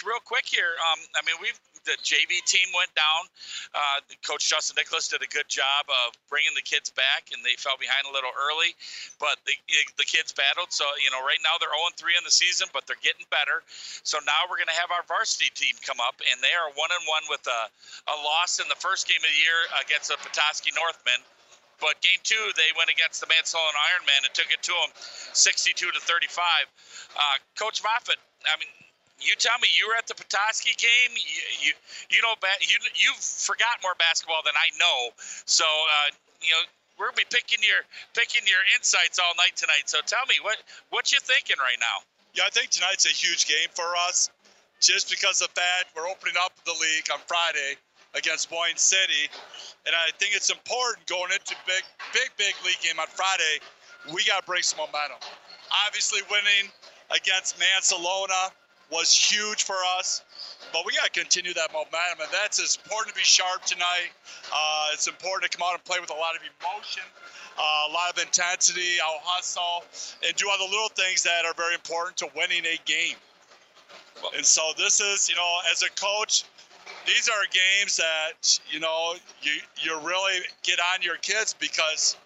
Real quick here. Um, I mean, we've the JV team went down. Uh, Coach Justin Nicholas did a good job of bringing the kids back, and they fell behind a little early, but the, the kids battled. So you know, right now they're 0 3 in the season, but they're getting better. So now we're going to have our varsity team come up, and they are one and one with a, a loss in the first game of the year against the Petoskey Northmen. But game two, they went against the Mancelona Ironman and took it to them 62 to 35. Uh, Coach Moffitt, I mean, you tell me you were at the Petoskey game. You you, you know you you've forgot more basketball than I know. So uh, you know we're gonna be picking your picking your insights all night tonight. So tell me what what you thinking right now. Yeah, I think tonight's a huge game for us, just because of that we're opening up the league on Friday against Boyne City, and I think it's important going into big big big league game on Friday. We got to bring some momentum. Obviously, winning against Mancelona was huge for us. But we got to continue that momentum, and that's it's important to be sharp tonight. Uh, it's important to come out and play with a lot of emotion, uh, a lot of intensity, I'll hustle, and do all the little things that are very important to winning a game. And so this is, you know, as a coach, these are games that you know you you really get on your kids because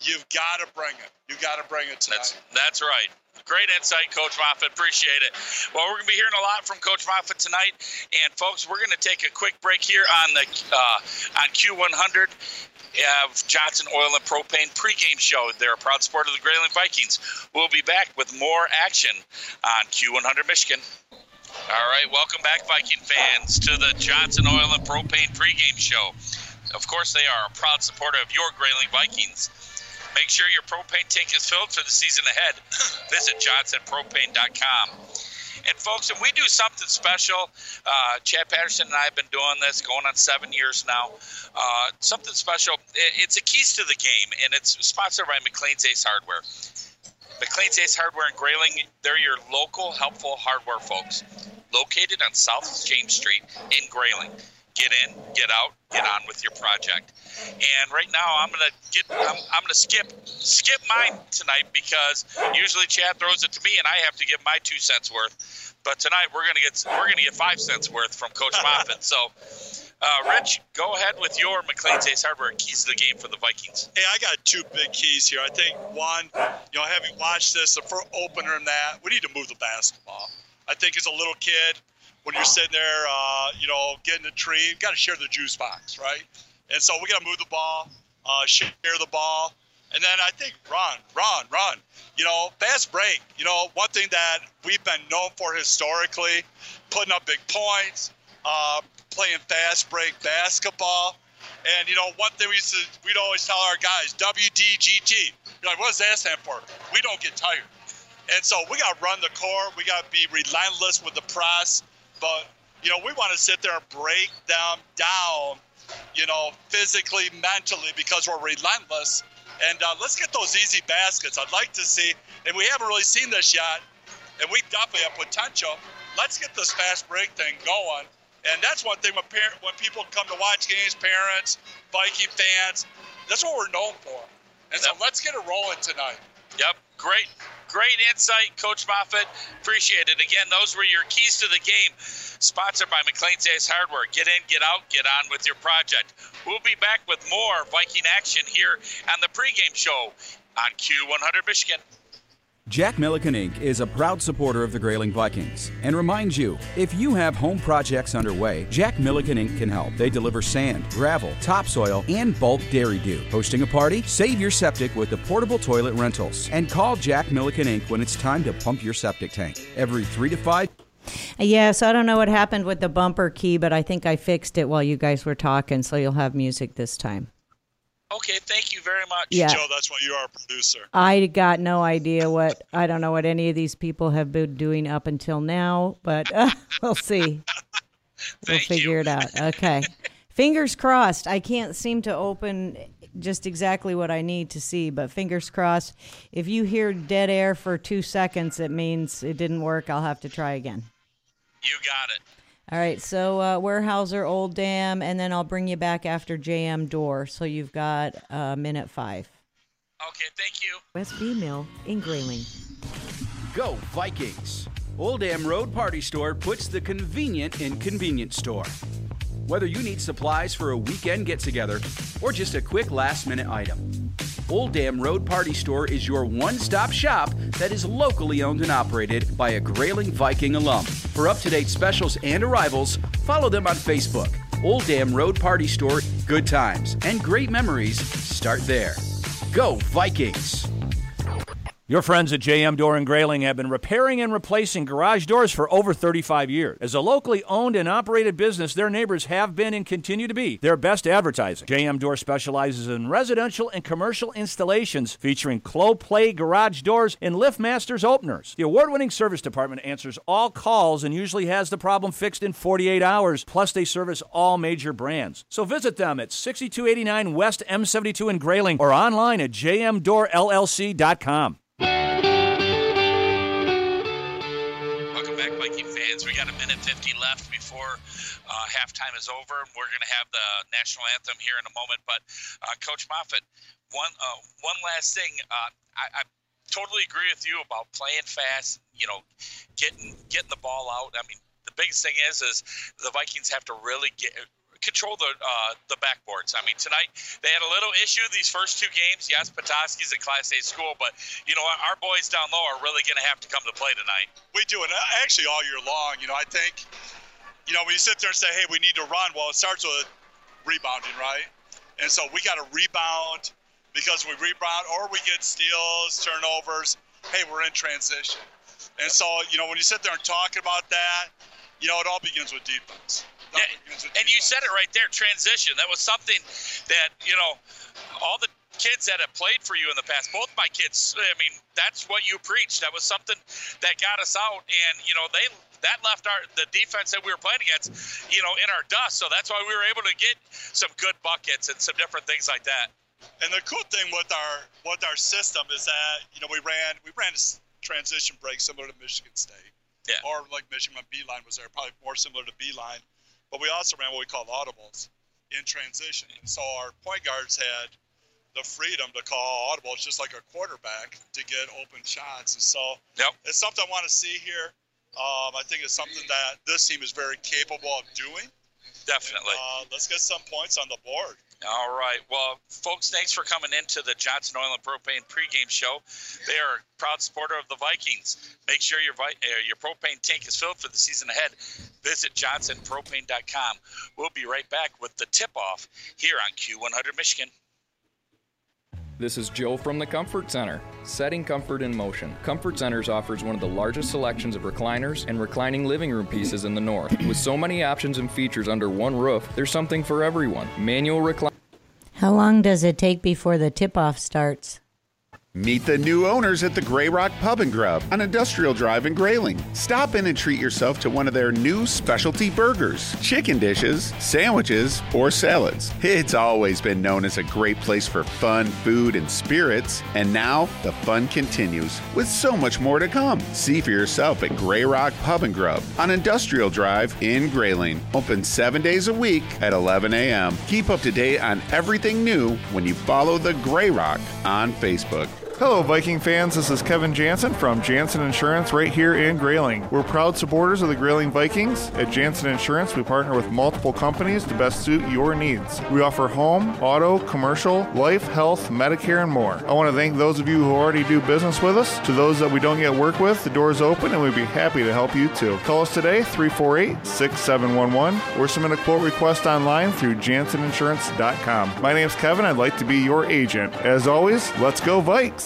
you've got to bring it. You got to bring it tonight. That's that's right. Great insight, Coach Moffitt. Appreciate it. Well, we're going to be hearing a lot from Coach Moffitt tonight, and folks, we're going to take a quick break here on the uh, on Q100 of Johnson Oil and Propane pregame show. They're a proud supporter of the Grayling Vikings. We'll be back with more action on Q100 Michigan. All right, welcome back, Viking fans, to the Johnson Oil and Propane pregame show. Of course, they are a proud supporter of your Grayling Vikings. Make sure your propane tank is filled for the season ahead. Visit johnsonpropane.com. And folks, if we do something special, uh, Chad Patterson and I have been doing this going on seven years now. Uh, something special. It's a keys to the game, and it's sponsored by McLean's Ace Hardware. McLean's Ace Hardware in Grayling, they're your local helpful hardware folks. Located on South James Street in Grayling get in, get out, get on with your project. And right now, I'm gonna get, I'm, I'm gonna skip, skip mine tonight because usually Chad throws it to me, and I have to give my two cents worth. But tonight we're gonna get, we're gonna get five cents worth from Coach Moffitt. So. Uh, Rich, go ahead with your McLean's Ace Hardware keys to the game for the Vikings. Hey, I got two big keys here. I think one, you know, having watched this, the first opener in that, we need to move the basketball. I think as a little kid, when you're sitting there, uh, you know, getting a tree, got to share the juice box, right? And so we got to move the ball, uh, share the ball, and then I think run, run, run. You know, fast break. You know, one thing that we've been known for historically, putting up big points, uh, playing fast break basketball. And you know, one thing we used to, we'd always tell our guys, WDGT. You're like, what does that stand for? We don't get tired. And so we got to run the core. We got to be relentless with the press. But you know, we want to sit there and break them down, you know, physically, mentally, because we're relentless. And uh, let's get those easy baskets. I'd like to see, and we haven't really seen this yet, and we definitely have potential. Let's get this fast break thing going. And that's one thing when, parent, when people come to watch games, parents, Viking fans, that's what we're known for. And so let's get it rolling tonight. Yep, great, great insight, Coach Moffitt. Appreciate it. Again, those were your keys to the game. Sponsored by McLean's Ace Hardware. Get in, get out, get on with your project. We'll be back with more Viking action here on the pregame show on Q100 Michigan. Jack Milliken Inc. is a proud supporter of the Grayling Vikings and reminds you if you have home projects underway, Jack Milliken Inc. can help. They deliver sand, gravel, topsoil, and bulk dairy dew. Hosting a party? Save your septic with the portable toilet rentals. And call Jack Milliken Inc. when it's time to pump your septic tank. Every three to five. Yeah, so I don't know what happened with the bumper key, but I think I fixed it while you guys were talking, so you'll have music this time. Okay, thank you very much. Yeah. Joe, that's what you are, a producer. I got no idea what I don't know what any of these people have been doing up until now, but uh, we'll see. we'll figure you. it out. Okay. fingers crossed. I can't seem to open just exactly what I need to see, but fingers crossed. If you hear dead air for two seconds, it means it didn't work. I'll have to try again. You got it. All right, so uh, Weyerhaeuser, Old Dam, and then I'll bring you back after JM Door. So you've got uh, minute five. Okay, thank you. West B Mill in Grayling. Go Vikings! Old Dam Road Party Store puts the convenient in convenience store. Whether you need supplies for a weekend get together or just a quick last minute item, Old Dam Road Party Store is your one stop shop that is locally owned and operated by a Grayling Viking alum. For up to date specials and arrivals, follow them on Facebook. Old Dam Road Party Store, good times and great memories start there. Go Vikings! Your friends at JM Door and Grayling have been repairing and replacing garage doors for over 35 years. As a locally owned and operated business, their neighbors have been and continue to be their best advertising. JM Door specializes in residential and commercial installations featuring Clopay garage doors and LiftMasters openers. The award-winning service department answers all calls and usually has the problem fixed in 48 hours. Plus, they service all major brands. So visit them at 6289 West M72 in Grayling or online at jmdoorllc.com. Welcome back, Viking fans. We got a minute 50 left before uh, halftime is over. We're going to have the national anthem here in a moment. But, uh, Coach Moffitt, one, uh, one last thing. Uh, I, I totally agree with you about playing fast, you know, getting, getting the ball out. I mean, the biggest thing is, is the Vikings have to really get control the uh, the backboards. I mean, tonight they had a little issue these first two games. Yes, Petoskey's a Class A school, but you know our boys down low are really going to have to come to play tonight. We do, and actually all year long. You know, I think, you know, when you sit there and say, "Hey, we need to run," well, it starts with rebounding, right? And so we got to rebound because we rebound or we get steals, turnovers. Hey, we're in transition, and so you know when you sit there and talk about that, you know it all begins with defense. Yeah, and you said it right there, transition. That was something that you know all the kids that have played for you in the past. Both my kids. I mean, that's what you preached. That was something that got us out, and you know they that left our the defense that we were playing against, you know, in our dust. So that's why we were able to get some good buckets and some different things like that. And the cool thing with our with our system is that you know we ran we ran a transition break similar to Michigan State. Yeah. Or like Michigan my Beilein was there, probably more similar to Beilein. But we also ran what we call audibles in transition. And so our point guards had the freedom to call audibles just like a quarterback to get open shots. And so yep. it's something I want to see here. Um, I think it's something that this team is very capable of doing. Definitely. And, uh, let's get some points on the board. All right. Well, folks, thanks for coming into the Johnson Oil and Propane pregame show. They are a proud supporter of the Vikings. Make sure your uh, your propane tank is filled for the season ahead. Visit johnsonpropane.com. We'll be right back with the tip off here on Q100 Michigan. This is Joe from the Comfort Center. Setting comfort in motion. Comfort Centers offers one of the largest selections of recliners and reclining living room pieces in the north. With so many options and features under one roof, there's something for everyone. Manual recline. How long does it take before the tip off starts? Meet the new owners at the Grey Rock Pub and Grub on Industrial Drive in Grayling. Stop in and treat yourself to one of their new specialty burgers, chicken dishes, sandwiches, or salads. It's always been known as a great place for fun, food, and spirits, and now the fun continues with so much more to come. See for yourself at Grey Rock Pub and Grub on Industrial Drive in Grayling. Open seven days a week at 11 a.m. Keep up to date on everything new when you follow the Grey Rock on Facebook. Hello, Viking fans. This is Kevin Jansen from Jansen Insurance right here in Grayling. We're proud supporters of the Grayling Vikings. At Jansen Insurance, we partner with multiple companies to best suit your needs. We offer home, auto, commercial, life, health, Medicare, and more. I want to thank those of you who already do business with us. To those that we don't yet work with, the door is open and we'd be happy to help you too. Call us today, 348 6711, or submit a quote request online through janseninsurance.com. My name's Kevin. I'd like to be your agent. As always, let's go, Vikes!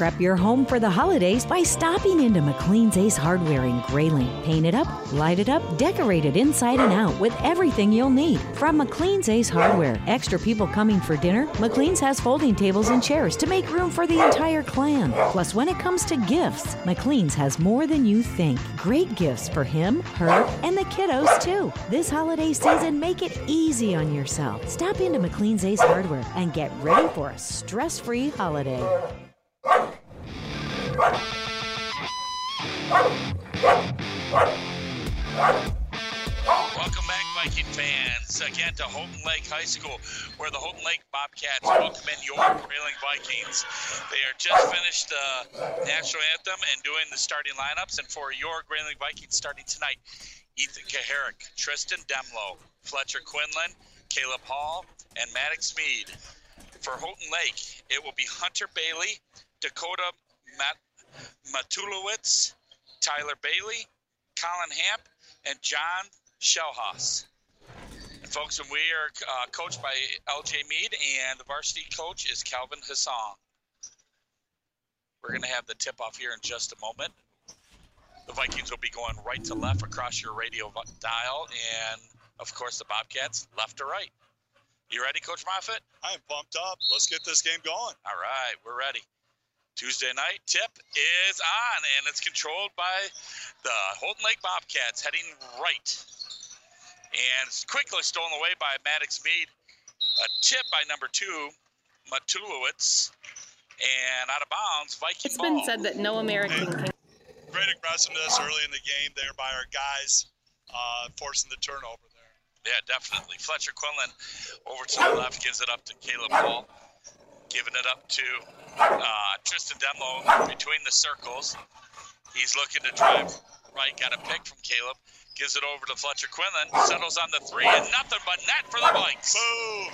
Prep your home for the holidays by stopping into McLean's Ace Hardware in Grayling. Paint it up, light it up, decorate it inside and out with everything you'll need. From McLean's Ace Hardware, extra people coming for dinner, McLean's has folding tables and chairs to make room for the entire clan. Plus, when it comes to gifts, McLean's has more than you think. Great gifts for him, her, and the kiddos too. This holiday season, make it easy on yourself. Stop into McLean's Ace Hardware and get ready for a stress-free holiday. Welcome back, Viking fans, again to Houghton Lake High School, where the Houghton Lake Bobcats welcome in your Grayling Vikings. They are just finished the national anthem and doing the starting lineups. And for your Grayling Vikings starting tonight, Ethan Kaharick, Tristan Demlow, Fletcher Quinlan, Caleb Hall, and Maddox Mead. For Houghton Lake, it will be Hunter Bailey, Dakota Mat- Matulowicz, Tyler Bailey, Colin Hamp, and John Shellhaus. And folks, and we are uh, coached by LJ Mead, and the varsity coach is Calvin Hassan. We're going to have the tip off here in just a moment. The Vikings will be going right to left across your radio dial, and of course, the Bobcats left to right. You ready, Coach Moffitt? I am pumped up. Let's get this game going. All right, we're ready. Tuesday night tip is on, and it's controlled by the Houghton Lake Bobcats heading right. And it's quickly stolen away by Maddox Mead. A tip by number two, Matulowicz. And out of bounds, Viking It's ball. been said that no American can. Great aggressiveness early in the game there by our guys, uh, forcing the turnover there. Yeah, definitely. Fletcher Quinlan over to the left gives it up to Caleb Hall. Giving it up to uh, Tristan Demlow between the circles. He's looking to drive right. Got a pick from Caleb. Gives it over to Fletcher Quinlan. Settles on the three and nothing but net for the Vikes. Boom!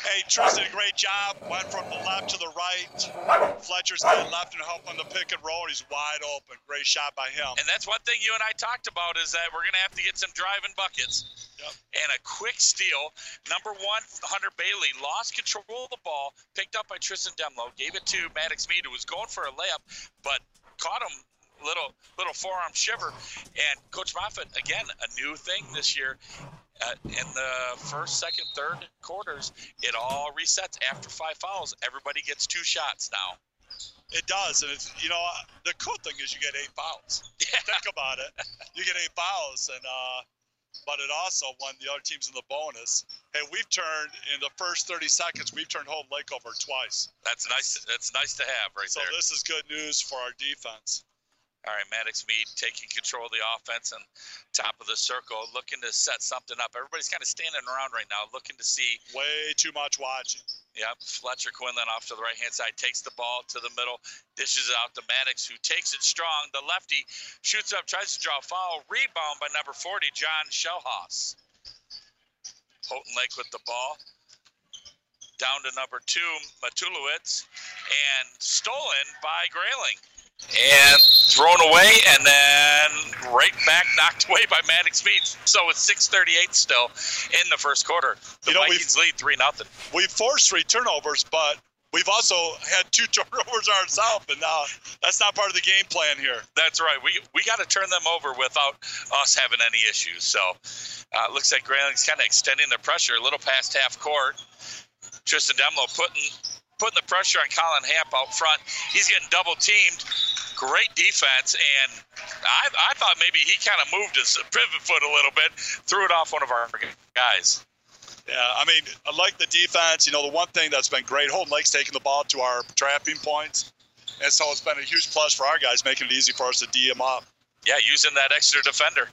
Hey, Tristan, great job. Went from the left to the right. Fletcher's head left and help on the pick and roll. He's wide open. Great shot by him. And that's one thing you and I talked about is that we're going to have to get some driving buckets. Yep. And a quick steal. Number one, Hunter Bailey lost control of the ball, picked up by Tristan Demlow, gave it to Maddox Mead, who was going for a layup, but caught him little little forearm shiver. And Coach Moffitt, again, a new thing this year. Uh, in the first, second, third quarters, it all resets after five fouls. Everybody gets two shots now. It does, and it's you know the cool thing is you get eight fouls. Yeah. Think about it. You get eight fouls, and uh, but it also when the other team's in the bonus. Hey, we've turned in the first 30 seconds. We've turned Houghton Lake over twice. That's nice. That's nice to have right So there. So this is good news for our defense. All right, Maddox Mead taking control of the offense and top of the circle, looking to set something up. Everybody's kind of standing around right now, looking to see. Way too much watching. Yep, Fletcher Quinlan off to the right hand side takes the ball to the middle, dishes it out to Maddox, who takes it strong. The lefty shoots up, tries to draw a foul. Rebound by number 40, John Shellhaus. Houghton Lake with the ball. Down to number two, Matulowicz, and stolen by Grayling and thrown away and then right back knocked away by Maddox Mead. So it's 638 still in the first quarter. The You know, Vikings lead 3 nothing. We've forced three turnovers, but we've also had two turnovers ourselves, and now that's not part of the game plan here. That's right. We we got to turn them over without us having any issues. So uh, it looks like Grayling's kind of extending the pressure a little past half court. Tristan Demlow putting putting the pressure on Colin Hamp out front. He's getting double teamed. Great defense, and I, I thought maybe he kind of moved his pivot foot a little bit, threw it off one of our guys. Yeah, I mean, I like the defense. You know, the one thing that's been great, Houghton Lake's taking the ball to our trapping points. And so it's been a huge plus for our guys, making it easy for us to D up. Yeah, using that extra defender.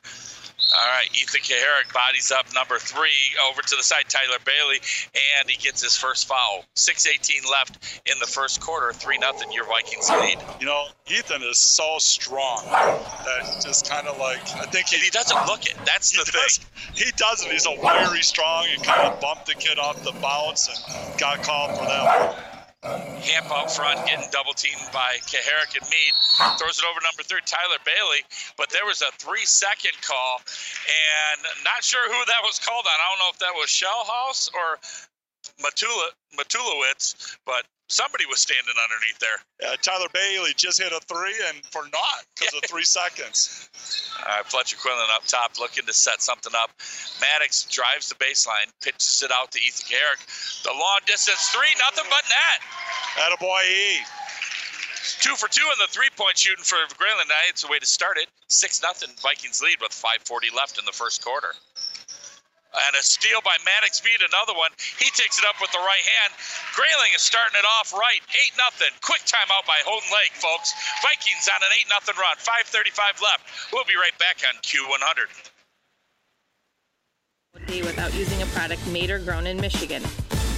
All right, Ethan Kaharick bodies up number three over to the side, Tyler Bailey, and he gets his first foul. 6.18 left in the first quarter, 3 nothing. your Vikings lead. You know, Ethan is so strong that just kind of like, I think he, he doesn't look it. That's the he thing. does, he doesn't. He's a wiry strong and kind of bumped the kid off the bounce and got called for that. Hamp out front, getting double teamed by Kaharick and Mead. Throws it over number three, Tyler Bailey. But there was a three second call, and not sure who that was called on. I don't know if that was Shellhouse or Matula, Matulowicz, but Somebody was standing underneath there. Yeah, Tyler Bailey just hit a three and for naught because of three seconds. All right, Fletcher Quinlan up top looking to set something up. Maddox drives the baseline, pitches it out to Ethan Garrick. The long distance three, nothing but net. Attaboy E. Two for two in the three point shooting for tonight. It's a way to start it. 6 nothing Vikings lead with 5.40 left in the first quarter. And a steal by Maddox Mead, another one. He takes it up with the right hand. Grayling is starting it off right. 8 nothing. Quick timeout by Houghton Lake, folks. Vikings on an 8 nothing run. 5.35 left. We'll be right back on Q100. A day without using a product made or grown in Michigan.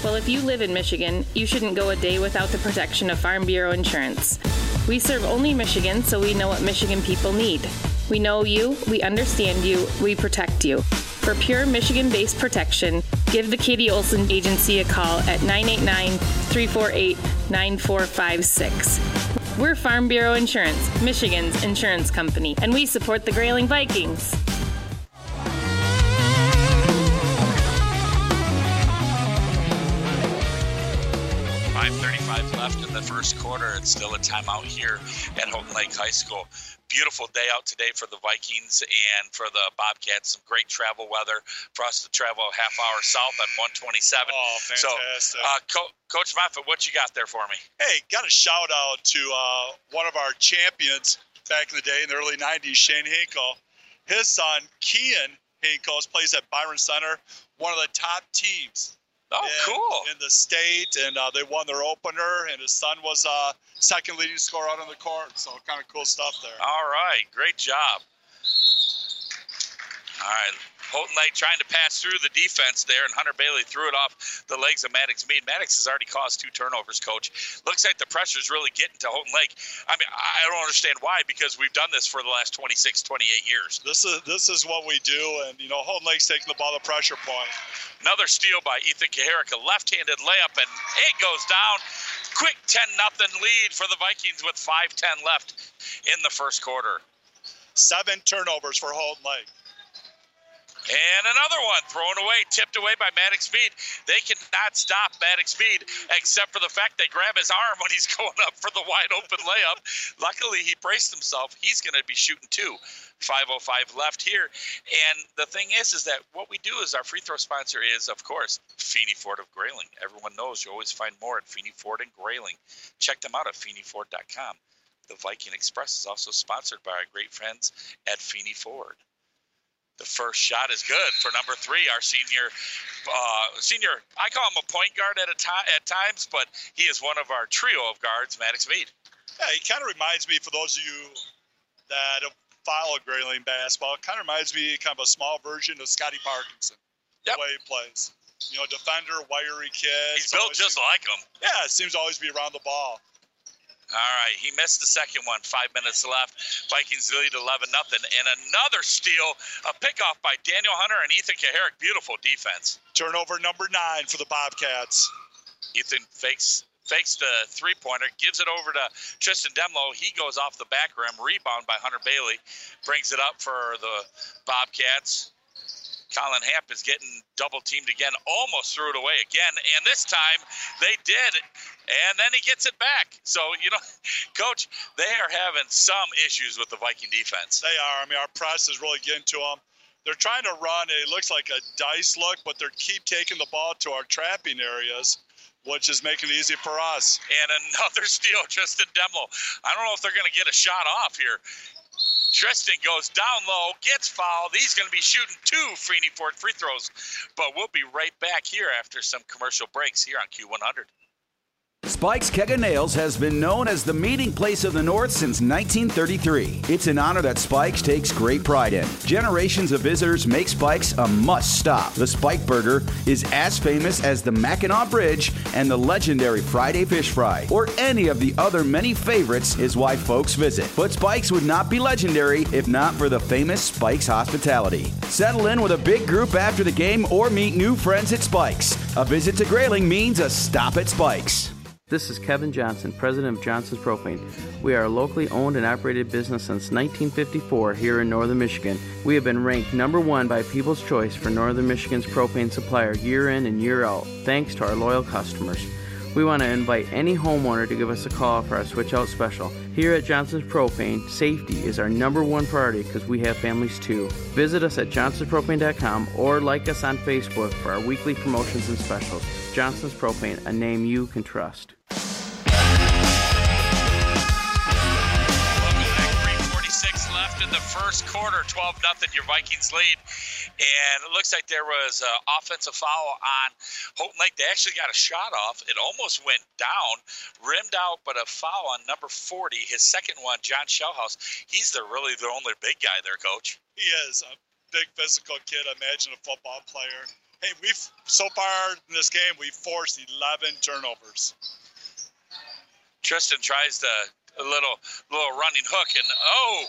Well, if you live in Michigan, you shouldn't go a day without the protection of Farm Bureau insurance. We serve only Michigan, so we know what Michigan people need. We know you, we understand you, we protect you. For pure Michigan based protection, give the Katie Olson Agency a call at 989 348 9456. We're Farm Bureau Insurance, Michigan's insurance company, and we support the Grayling Vikings. 5.35 left in the first quarter. It's still a timeout here at Houghton Lake High School. Beautiful day out today for the Vikings and for the Bobcats. Some great travel weather for us to travel a half hour south on 127. Oh, So, fantastic. uh, Co- Coach Moffitt, what you got there for me? Hey, got a shout out to uh, one of our champions back in the day in the early 90s, Shane Hinkle. His son, Kian Hinkle, plays at Byron Center, one of the top teams. Oh, in, cool. In the state, and uh, they won their opener, and his son was uh, second leading scorer out on the court. So, kind of cool stuff there. All right, great job. All right, Houghton Lake trying to pass through the defense there, and Hunter Bailey threw it off the legs of Maddox Mead. Maddox has already caused two turnovers, coach. Looks like the pressure's really getting to Houghton Lake. I mean, I don't understand why, because we've done this for the last 26, 28 years. This is this is what we do, and you know, Houghton Lake's taking the ball to pressure point. Another steal by Ethan Kaharick, a left-handed layup, and it goes down. Quick 10 nothing lead for the Vikings with 5:10 left in the first quarter. Seven turnovers for Houghton Lake. And another one thrown away, tipped away by Maddox Speed. They cannot stop Maddox Speed except for the fact they grab his arm when he's going up for the wide open layup. Luckily, he braced himself. He's going to be shooting two. 505 left here. And the thing is, is that what we do is our free throw sponsor is, of course, Feeney Ford of Grayling. Everyone knows you always find more at Feeney Ford and Grayling. Check them out at FeeneyFord.com. The Viking Express is also sponsored by our great friends at Feeney Ford. The first shot is good for number three, our senior. Uh, senior, I call him a point guard at a time at times, but he is one of our trio of guards, Maddox Mead. Yeah, he kind of reminds me, for those of you that follow followed Grayling basketball, kind of reminds me kind of a small version of Scotty Parkinson, Yep. the way he plays. You know, defender, wiry kid. He's built just like him. Yeah, it seems to always be around the ball. All right, he missed the second one. Five minutes left. Vikings lead 11 nothing, and another steal, a pickoff by Daniel Hunter and Ethan Kaharick. Beautiful defense. Turnover number nine for the Bobcats. Ethan fakes fakes the three pointer, gives it over to Tristan Demlo. He goes off the back rim, rebound by Hunter Bailey, brings it up for the Bobcats. Colin Hamp is getting double teamed again, almost threw it away again, and this time they did, and then he gets it back. So, you know, coach, they are having some issues with the Viking defense. They are. I mean, our press is really getting to them. They're trying to run. It looks like a dice look, but they keep taking the ball to our trapping areas, which is making it easy for us. And another steal, Tristan Demlo. I don't know if they're going to get a shot off here. Tristan goes down low, gets fouled. He's going to be shooting two Feeney Ford free throws. But we'll be right back here after some commercial breaks here on Q100. Spike's Keg of Nails has been known as the meeting place of the North since 1933. It's an honor that Spike's takes great pride in. Generations of visitors make Spike's a must stop. The Spike Burger is as famous as the Mackinac Bridge and the legendary Friday Fish Fry, or any of the other many favorites, is why folks visit. But Spike's would not be legendary if not for the famous Spike's hospitality. Settle in with a big group after the game or meet new friends at Spike's. A visit to Grayling means a stop at Spike's. This is Kevin Johnson, president of Johnson's Propane. We are a locally owned and operated business since 1954 here in northern Michigan. We have been ranked number one by People's Choice for northern Michigan's propane supplier year in and year out, thanks to our loyal customers. We want to invite any homeowner to give us a call for our switch out special. Here at Johnson's Propane, safety is our number one priority because we have families too. Visit us at johnsonspropane.com or like us on Facebook for our weekly promotions and specials. Johnson's Propane, a name you can trust. 346 left in the first quarter, 12 nothing. Your Vikings lead, and it looks like there was an offensive foul on Houghton Lake. They actually got a shot off. It almost went down, rimmed out, but a foul on number 40, his second one, John Shellhouse. He's the really the only big guy there, Coach. He is a big physical kid. Imagine a football player. Hey, we've so far in this game we've forced 11 turnovers. Tristan tries the a little little running hook and oh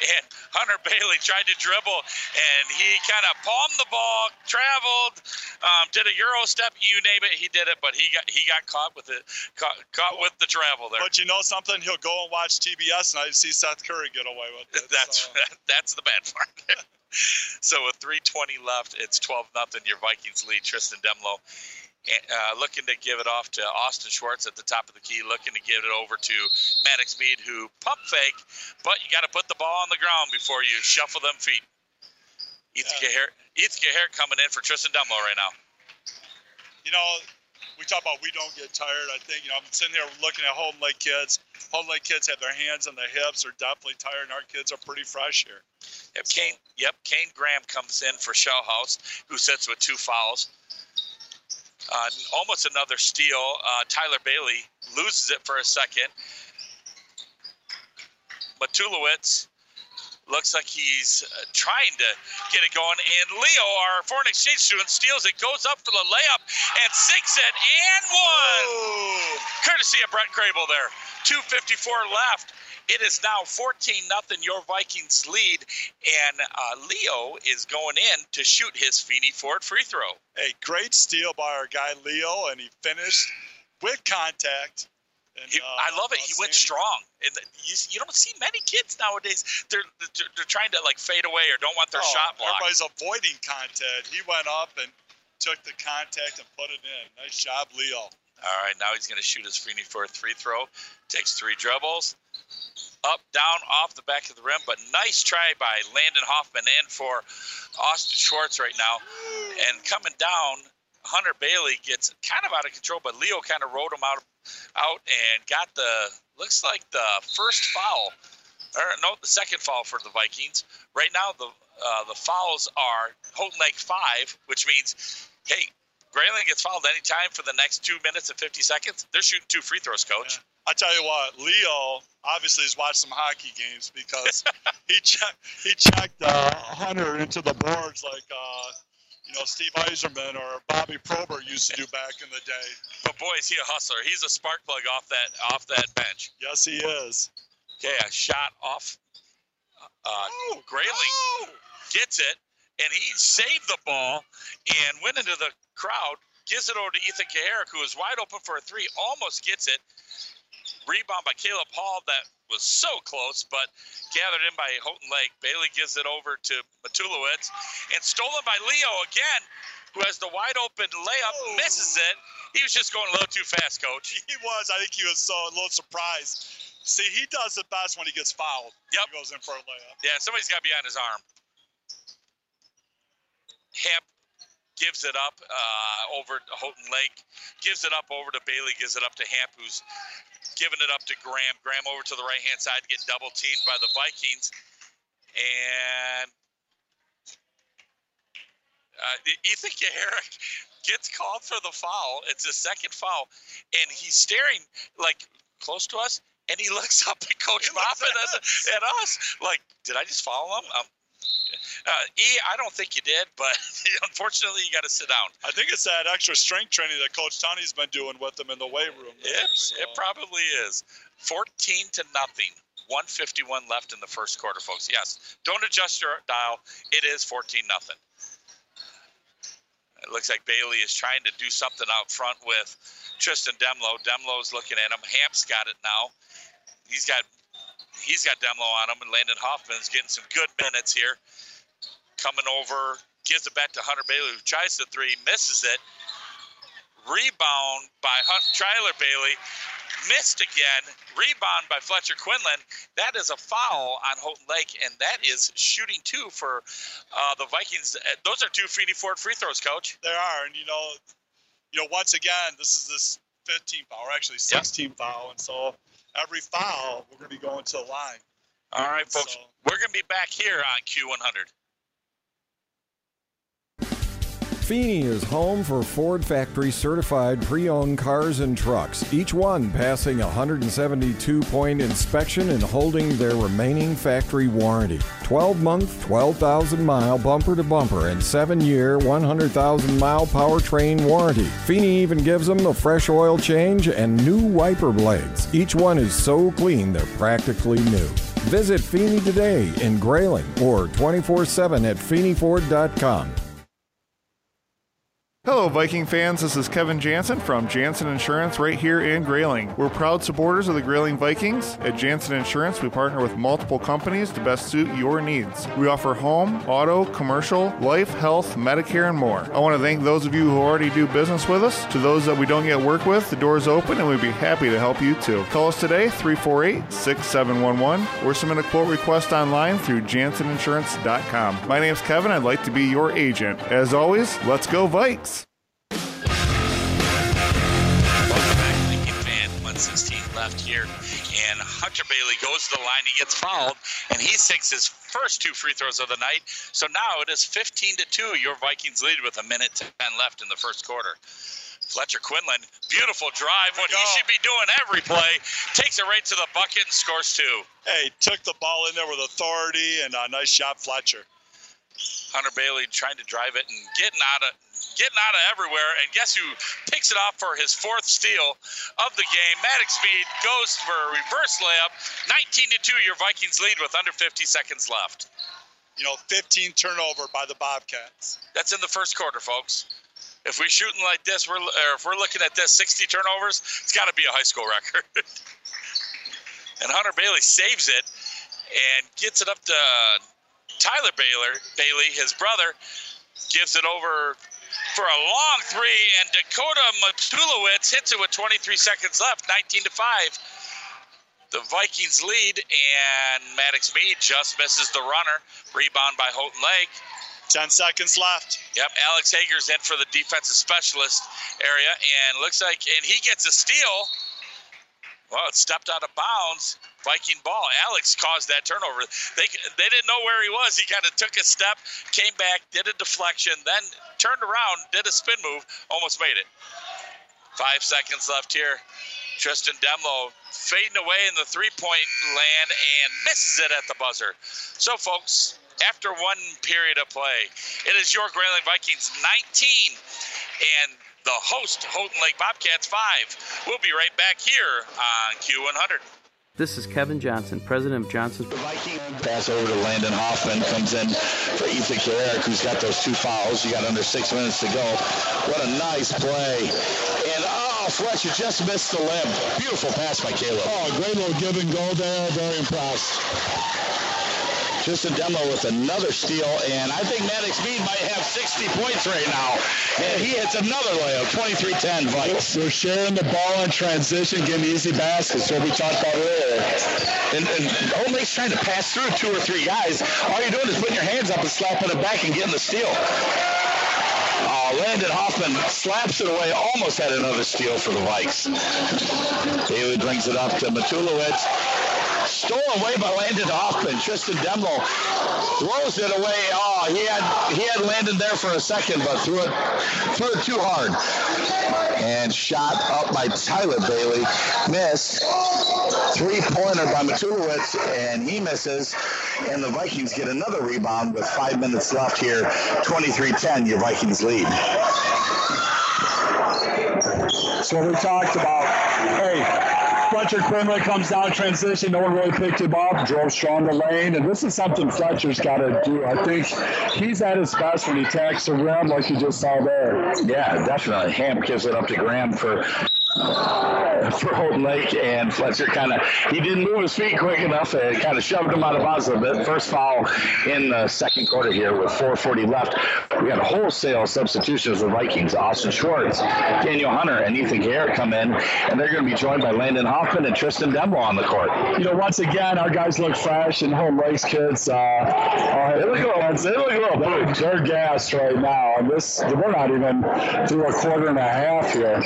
and Hunter Bailey tried to dribble and he kind of palmed the ball, traveled, um, did a euro step, you name it, he did it, but he got he got caught with it, caught, caught with the travel there. But you know something? He'll go and watch TBS and I see Seth Curry get away with it. That's so. that's the bad part. so with 3:20 left, it's 12 nothing. Your Vikings lead. Tristan Demlo uh, looking to give it off to Austin Schwartz at the top of the key, looking to give it over to Maddox Mead, who pump fake, but you got to put the ball on the ground before you shuffle them feet. Ethan yeah. Ethan coming in for Tristan Demlo right now. You know, we talk about we don't get tired. I think, you know, I'm sitting here looking at Houghton Lake kids. Houghton Lake kids have their hands on their hips. They're definitely tired, and our kids are pretty fresh here. Yep, so. Kane, yep, Kane Graham comes in for Shellhouse, who sits with two fouls. Uh, almost another steal. Uh, Tyler Bailey loses it for a second. Matulowicz looks like he's uh, trying to get it going. And Leo, our foreign exchange student, steals it, goes up for the layup, and sinks it, and one. Ooh. Courtesy of Brett Crable there. 2.54 left. It is now 14 nothing. Your Vikings lead, and uh, Leo is going in to shoot his Feeney Ford free throw. A great steal by our guy Leo, and he finished with contact. And, he, uh, I love it. He went strong, and you, you don't see many kids nowadays. They're, they're, they're trying to like fade away or don't want their oh, shot blocked. Everybody's avoiding contact. He went up and took the contact and put it in. Nice job, Leo. All right, now he's going to shoot his Feeney for a free throw. Takes three dribbles, up, down, off the back of the rim. But nice try by Landon Hoffman and for Austin Schwartz right now. And coming down, Hunter Bailey gets kind of out of control, but Leo kind of rode him out, out and got the looks like the first foul, or no, the second foul for the Vikings. Right now, the uh, the fouls are Houghton Lake five, which means, hey, Grayling gets fouled anytime for the next two minutes and 50 seconds. They're shooting two free throws, coach. Yeah. I tell you what, Leo obviously has watched some hockey games because he checked he checked uh, Hunter into the boards like uh, you know Steve Yzerman or Bobby Probert used to do back in the day. But boy, is he a hustler! He's a spark plug off that off that bench. Yes, he is. Okay, a shot off. Uh, oh, Grayling oh. gets it, and he saved the ball and went into the crowd. Gives it over to Ethan Kaharick, who is wide open for a three, almost gets it. Rebound by Caleb Hall that was so close, but gathered in by Houghton Lake. Bailey gives it over to Matulowicz and stolen by Leo again, who has the wide open layup, oh. misses it. He was just going a little too fast, coach. He was. I think he was so a little surprised. See, he does it best when he gets fouled. Yep. He goes in for a layup. Yeah, somebody's got to be on his arm. Hamp gives it up uh, over to Houghton Lake, gives it up over to Bailey, gives it up to Hamp, who's giving it up to Graham. Graham over to the right hand side, getting double teamed by the Vikings. And uh, Ethan Kaharick gets called for the foul. It's a second foul. And he's staring like close to us. And he looks up at Coach Moffitt at, at, us, like, did I just follow him? Um, uh, e, I don't think you did, but unfortunately, you got to sit down. I think it's that extra strength training that Coach Tony's been doing with them in the weight room. There, it, so. it probably is. 14 to nothing. 151 left in the first quarter, folks. Yes, don't adjust your dial. It is 14 nothing. It looks like Bailey is trying to do something out front with Tristan Demlo. Demlo's looking at him. Hamp's got it now. He's got he's got Demlo on him, and Landon Hoffman's getting some good minutes here. Coming over, gives it back to Hunter Bailey, who tries the three, misses it. Rebound by Hunt Tyler Bailey. Missed again. Rebound by Fletcher Quinlan. That is a foul on Houghton Lake, and that is shooting two for uh, the Vikings. Uh, Those are two Feeney Ford free throws, Coach. They are, and you know, you know, once again, this is this 15 foul, or actually 16 foul, and so every foul we're going to be going to the line. All right, folks. So- We're going to be back here on Q100. Feeney is home for Ford factory certified pre owned cars and trucks, each one passing a 172 point inspection and holding their remaining factory warranty. 12 month, 12,000 mile bumper to bumper, and 7 year, 100,000 mile powertrain warranty. Feeney even gives them a fresh oil change and new wiper blades. Each one is so clean they're practically new. Visit Feeney today in Grayling or 24 7 at FeeneyFord.com. Hello, Viking fans. This is Kevin Jansen from Jansen Insurance right here in Grayling. We're proud supporters of the Grayling Vikings. At Jansen Insurance, we partner with multiple companies to best suit your needs. We offer home, auto, commercial, life, health, Medicare, and more. I want to thank those of you who already do business with us. To those that we don't yet work with, the door is open and we'd be happy to help you too. Call us today, 348 6711, or submit a quote request online through janseninsurance.com. My name's Kevin. I'd like to be your agent. As always, let's go, Vikes! 16 left here. And Hunter Bailey goes to the line. He gets fouled, and he sinks his first two free throws of the night. So now it is 15 to 2. Your Vikings lead with a minute 10 left in the first quarter. Fletcher Quinlan, beautiful drive. What he should be doing every play. Takes it right to the bucket and scores two. Hey, took the ball in there with authority and a nice shot, Fletcher. Hunter Bailey trying to drive it and getting out of getting out of everywhere. And guess who picks it off for his fourth steal of the game? Maddox Speed goes for a reverse layup. 19 to 2, your Vikings lead with under 50 seconds left. You know, 15 turnover by the Bobcats. That's in the first quarter, folks. If we're shooting like this, we're or if we're looking at this 60 turnovers, it's got to be a high school record. and Hunter Bailey saves it and gets it up to Tyler Baylor, Bailey, his brother, gives it over for a long three, and Dakota Matulowicz hits it with 23 seconds left, 19 to 5. The Vikings lead, and Maddox Mead just misses the runner. Rebound by Houghton Lake. 10 seconds left. Yep, Alex Hager's in for the defensive specialist area, and looks like, and he gets a steal. Well, it stepped out of bounds. Viking ball. Alex caused that turnover. They they didn't know where he was. He kind of took a step, came back, did a deflection, then turned around, did a spin move, almost made it. Five seconds left here. Tristan Demlo fading away in the three-point land and misses it at the buzzer. So, folks, after one period of play, it is your Grayling Vikings 19 and the host Houghton Lake Bobcats 5. We'll be right back here on Q100. This is Kevin Johnson, president of Johnson's. Pass over to Landon Hoffman. Comes in for Ethan Carrick, who's got those two fouls. You got under six minutes to go. What a nice play. And oh, Fletcher just missed the limb. Beautiful pass by Caleb. Oh, great little give and go there. Very impressed. Tristan Demlo with another steal, and I think Maddox Mead might have 60 points right now. And he hits another layup, 23-10 Vikes. They're sharing the ball in transition, getting easy baskets, what we talked about earlier. And, and Old Lake's trying to pass through two or three guys. All you're doing is putting your hands up and slapping it back and getting the steal. Uh, Landon Hoffman slaps it away, almost had another steal for the Vikes. Bailey brings it up to Matulowicz. Stolen away by Landon Hoffman. Tristan Demlo throws it away. Oh, he had he had Landon there for a second, but threw it threw it too hard. And shot up by Tyler Bailey. Missed. Three pointer by Matulowicz, and he misses. And the Vikings get another rebound with five minutes left here. 23-10, your Vikings lead. So we talked about, hey, Fletcher Quinlan comes down transition. No one really picked him up. Drove strong the lane, and this is something Fletcher's got to do. I think he's at his best when he attacks rim, like you just saw there. Yeah, definitely. Hamp gives it up to Graham for for Houghton Lake, and Fletcher kind of he didn't move his feet quick enough and kind of shoved him out of bounds a bit. First foul in the second quarter here with 4:40 left. We got wholesale substitutions for Vikings. Austin Schwartz, Daniel Hunter, and Ethan Garrett come in, and they're going to be joined by Landon Hoffman and Tristan Demlo on the court. You know, once again, our guys look fresh, and Houghton Lakes kids, uh, uh, They look a little- they look they're, they're gassed right now. And this, we're not even through a quarter and a half here.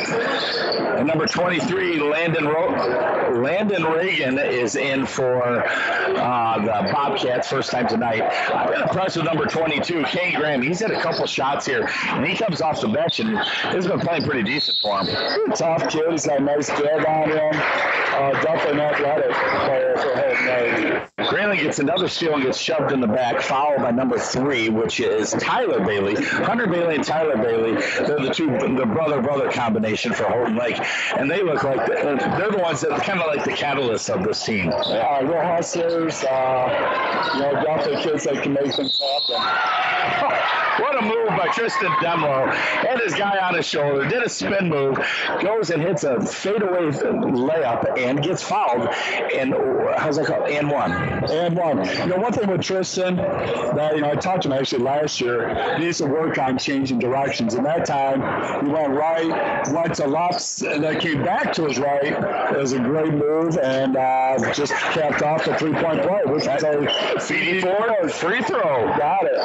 And number 23, Landon Ro- Landon Reagan is in for uh, the Bobcats first time tonight. I've been impressed with number 22, Kane Graham. He's had a couple shots here, and he comes off the bench and has been playing pretty decent for him. Tough kid. He's got a nice build on him. Uh, definitely an athletic player for Lake. Grayling gets another steal and gets shoved in the back, fouled by number three, which is Tyler Bailey. Hunter Bailey and Tyler Bailey, they're the two, the brother brother combination for Houghton Lake. And they look like, they're the ones that kind of like the catalysts of this team. Yeah, real hustlers. Uh, you know, definitely kids that can make things happen. What a move by Tristan Demlo. Had his guy on his shoulder, did a spin move, goes and hits a fadeaway layup and gets fouled. And how's that called? And one. And one. You know, one thing with Tristan that you know I talked to him actually last year. He needs to work on changing directions. And that time he went right, went to left, and then came back to his right. It was a great move and uh, just capped off the three-point play, which is a Feeney Ford, free throw. Got it.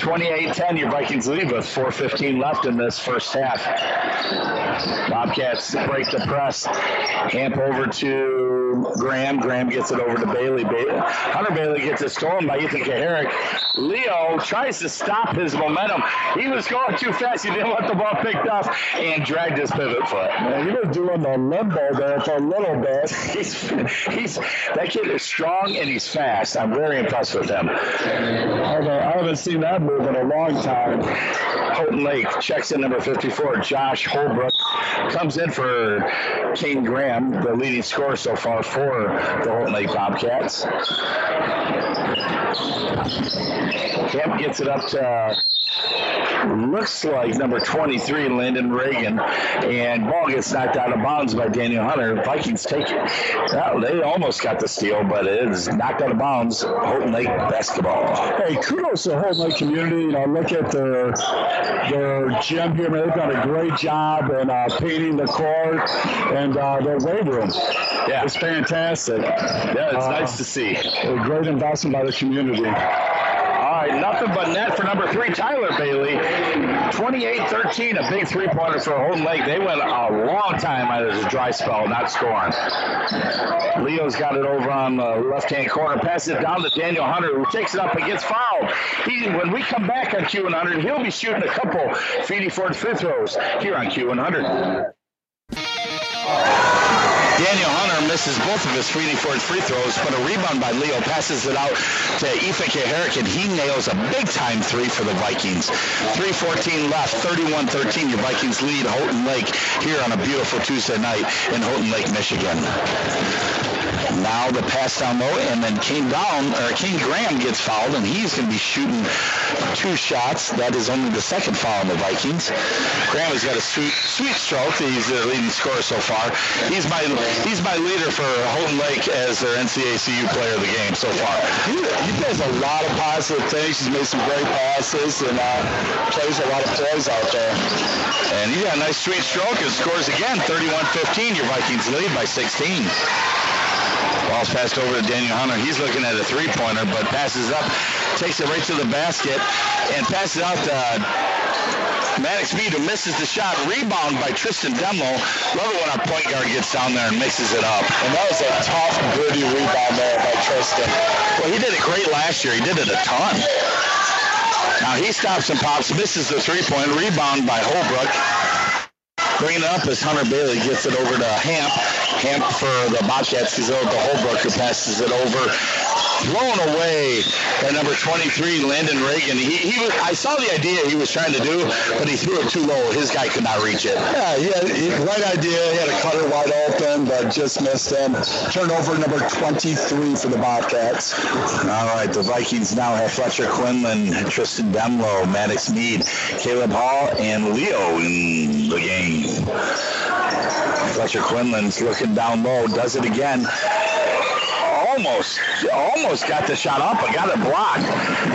28-10, your Vikings lead with 4.15 left in this first half. Bobcats break the press. Hamp over to Graham. Graham gets it over to Bailey. Ba- Hunter Bailey gets it stolen by Ethan Kaharick. Leo tries to stop his momentum. He was going too fast. He didn't let the ball picked up and dragged his pivot foot. Man, he was doing the limbo there for a little bit. He's, he's that kid is strong and he's fast. I'm very impressed with him. I haven't, I haven't seen that move in a long time. Houghton Lake checks in number 54. Josh Holbrook comes in for Kane Graham, the leading scorer so far for the Houghton Lake Bobcats. Kemp gets it up to looks like number 23, Landon Reagan, and ball gets knocked out of bounds by Daniel Hunter. Vikings take it. Well, they almost got the steal, but it is knocked out of bounds. Houghton Lake basketball. Hey, kudos to the Houghton Lake community. You know, look at their their gym here. Man, they've done a great job in uh, painting the court and uh, their weight room. Yeah, it's fantastic. Yeah, it's Uh, nice to see. A great investment by the community. Nothing but net for number three, Tyler Bailey. 28-13, a big three-pointer for Houghton Lake. They went a long time out of the dry spell, not scoring. Leo's got it over on the left-hand corner, passes it down to Daniel Hunter, who takes it up and gets fouled. He, when we come back on Q100, he'll be shooting a couple Feeney Ford free throws here on Q100. Daniel Hunter misses both of his Feeney Ford free throws, but a rebound by Leo passes it out to Ethan Kaharick, and he nails a big-time three for the Vikings. 3.14 left, 31-13, your Vikings lead Houghton Lake here on a beautiful Tuesday night in Houghton Lake, Michigan. Now the pass down low, and then Kane Brown or Kane Graham gets fouled, and he's going to be shooting two shots. That is only the second foul on the Vikings. Graham has got a sweet, sweet stroke. He's the leading scorer so far. He's my he's my leader for Houghton Lake as their NCACU player of the game so far. He, he does a lot of positive things. He's made some great passes and uh, plays a lot of plays out there. And he got a nice sweet stroke and scores again, 31-15. Your Vikings lead by 16. Ball's passed over to Daniel Hunter. He's looking at a three-pointer, but passes up, takes it right to the basket, and passes out to Maddox Mead, who misses the shot. Rebound by Tristan Demlo. Love it when our point guard gets down there and mixes it up. And that was a tough, gritty rebound there by Tristan. Well, he did it great last year. He did it a ton. Now he stops and pops, misses the three-point. Rebound by Holbrook. Bringing it up as Hunter Bailey gets it over to Hamp. Hamp for the Bobcats. He's over to Holbrook who passes it over. Thrown away by number 23, Landon Reagan. He, he was, I saw the idea he was trying to do, but he threw it too low. His guy could not reach it. Yeah, he had he, right idea. He had a cutter wide open, but just missed him. Turnover number 23 for the Bobcats. All right, the Vikings now have Fletcher Quinlan, Tristan Demlo, Maddox Mead, Caleb Hall, and Leo in the game. Fletcher Quinlan's looking down low, does it again. Almost, almost got the shot up, but got it blocked.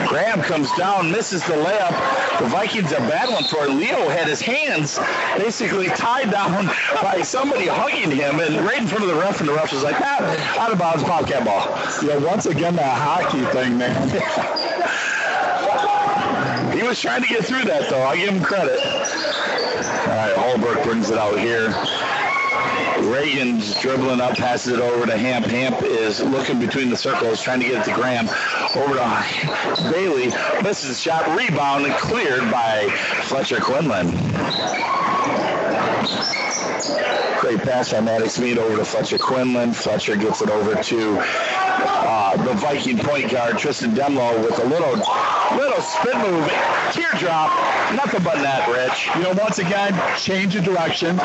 Graham comes down, misses the layup. The Vikings a bad one for it. Leo had his hands basically tied down by somebody hugging him, and right in front of the ref, and the ref was like, ah, out of bounds, Bobcat ball. Yeah, once again that hockey thing, man. He was trying to get through that, though. I give him credit. All right, Holbrook brings it out here. Reagan's dribbling up, passes it over to Hamp. Hamp is looking between the circles, trying to get it to Graham. Over to Bailey. Misses the shot, rebound, and cleared by Fletcher Quinlan. Great pass by Maddox Mead over to Fletcher Quinlan. Fletcher gets it over to uh, the Viking point guard, Tristan Demlo, with a little little spin move, teardrop, nothing but net, Rich. You know, once again, change of direction,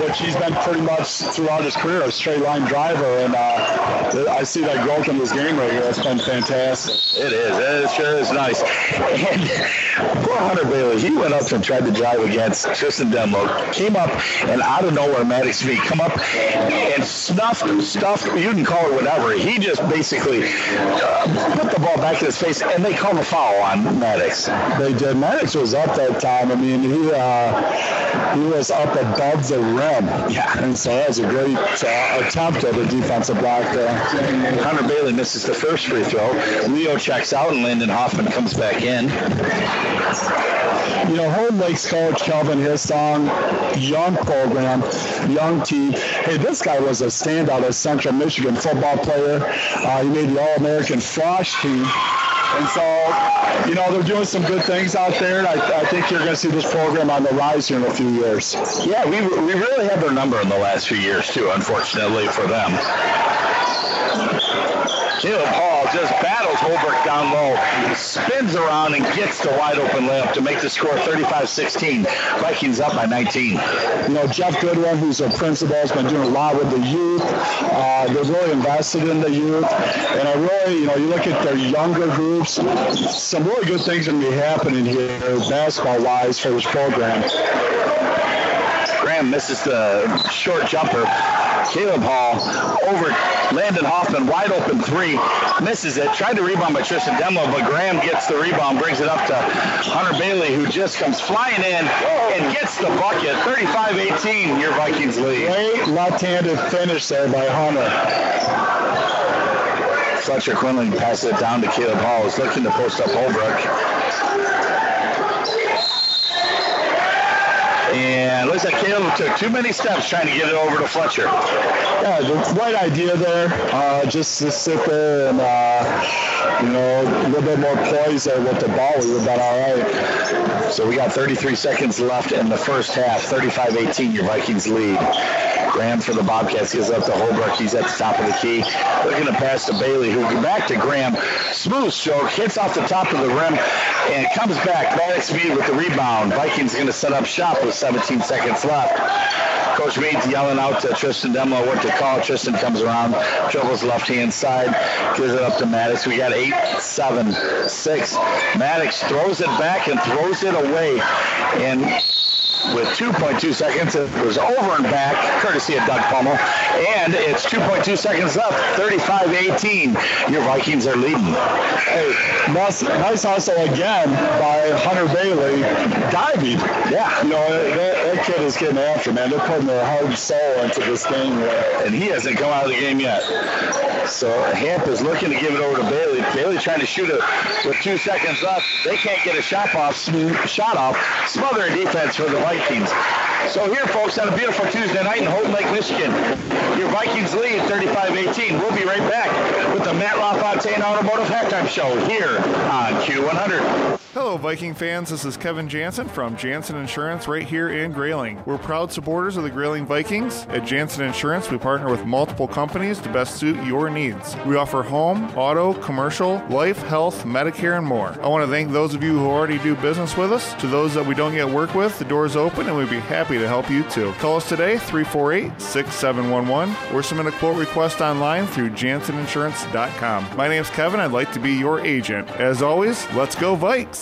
which he's been pretty much throughout his career, a straight line driver, and uh, I see that growth in this game right here. It's been fantastic. It is. It sure is nice. And poor Hunter Bailey, he went up and tried to drive against Tristan Demlo. Came up and out of nowhere, Maddox V come up and snuffed, stuffed, you can call it whatever. He just basically uh, put the ball back in his face, and they called a foul on Maddox. They did. Maddox was up that time. I mean, he uh, he was up above the rim. Yeah. And so that was a great uh, attempt at a defensive block there. Hunter Bailey misses the first free throw. Leo checks out, and Landon Hoffman comes back in. You know, Houghton Lake's coach Kelvin Hissong, young program, young team. Hey, this guy was a standout at Central Michigan football player. Uh, he made the All-American Frosh team. And so, you know, they're doing some good things out there. And I, I think you're going to see this program on the rise here in a few years. Yeah, we, we really had their number in the last few years, too, unfortunately for them. Caleb Hall just battles Holbrook down low, spins around and gets the wide open layup to make the score 35-16. Vikings up by 19. You know, Jeff Goodwin, who's a principal, has been doing a lot with the youth. Uh, they're really invested in the youth. And I really, you know, you look at their younger groups, some really good things are going to be happening here basketball-wise for this program. Graham misses the short jumper. Caleb Hall over Landon Hoffman, wide open three, misses it. Tried to rebound by Tristan Demlo, but Graham gets the rebound, brings it up to Hunter Bailey, who just comes flying in and gets the bucket. 35-18, your Vikings lead. Great left-handed finish there by Hunter. Fletcher Quinlan passes it down to Caleb Hall. He's looking to post up Holbrook. And looks like Caleb took too many steps trying to get it over to Fletcher. Yeah, the right idea there. Uh, just to sit there and, uh, you know, a little bit more poise there with the ball. We would have been all right. So we got 33 seconds left in the first half. 35-18, your Vikings lead. Graham for the Bobcats gives up to Holbrook. He's at the top of the key. Looking to pass to Bailey, who back to Graham. Smooth stroke, hits off the top of the rim, and comes back. Maddox Mead with the rebound. Vikings going to set up shop with 17 seconds left. Coach Mead's yelling out to Tristan Demlo what to call. Tristan comes around, dribbles left hand side, gives it up to Maddox. We got eight, seven, six. Maddox throws it back and throws it away. And with 2.2 seconds. It was over and back, courtesy of Doug Pummel. And it's 2.2 seconds left, 35-18. Your Vikings are leading. Hey, nice, nice hustle again by Hunter Bailey, diving. Yeah. You know, that, that kid is getting after, man. They're putting their heart and soul into this game. And he hasn't come out of the game yet. So Hamp is looking to give it over to Bailey. Bailey trying to shoot it with two seconds left. They can't get a shot off, shot off. Smothering defense for the Vikings. So here, folks, on a beautiful Tuesday night in Houghton Lake, Michigan, your Vikings lead 35-18. We'll be right back with the Matt LaFontaine Automotive Halftime Show here on Q100. Hello, Viking fans. This is Kevin Jansen from Jansen Insurance right here in Grayling. We're proud supporters of the Grayling Vikings. At Jansen Insurance, we partner with multiple companies to best suit your needs. We offer home, auto, commercial, life, health, Medicare, and more. I want to thank those of you who already do business with us. To those that we don't yet work with, the door is open and we'd be happy to help you too. Call us today, 348 6711, or submit a quote request online through janseninsurance.com. My name's Kevin. I'd like to be your agent. As always, let's go, Vikes!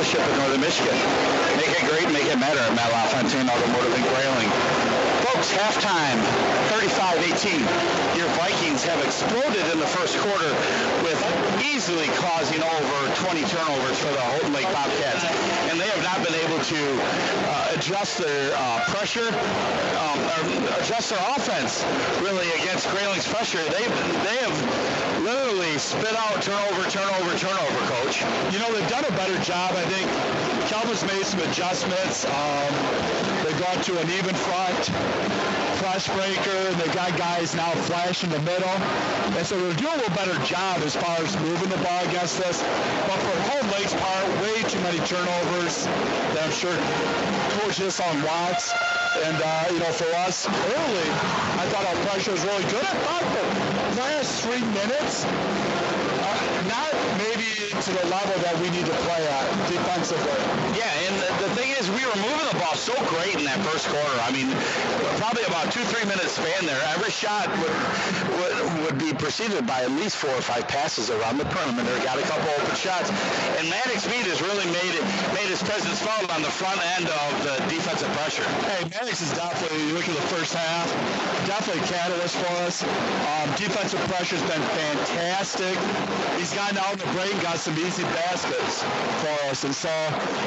Dealership in Northern Michigan. Make it great, make it matter at Matt LaFontaine Automotive in Grayling. Folks, halftime, 35-18. Your Vikings have exploded in the first quarter with easily causing over 20 turnovers for the Houghton Lake Bobcats. Have been able to uh, adjust their uh, pressure, um, adjust their offense really against Grayling's pressure. They they have literally spit out turnover, turnover, turnover, coach. You know, they've done a better job. I think Calvin's made some adjustments. Um, they've gone to an even front press breaker, and they've got guys now flash in the middle. And so they're doing a little better job as far as moving the ball against us. But for Houghton Lake's part, way too many turnovers that I'm sure Coach this on Watts. And, uh, you know, for us early, I thought our pressure was really good. I thought the last three minutes, uh, not maybe to the level that we need to play at defensively. Yeah, and the, the thing is, we were moving the ball so great in that first quarter. I mean, probably about two, three minutes span there. Every shot would, would would be preceded by at least four or five passes around the perimeter. Got a couple open shots, and Maddox Mead has really made it made his presence felt on the front end of the defensive pressure. Hey, Maddox is definitely, you look at the first half, definitely a catalyst for us. Um, defensive pressure's been fantastic. He's gotten out in the break and got some easy baskets for us. And so,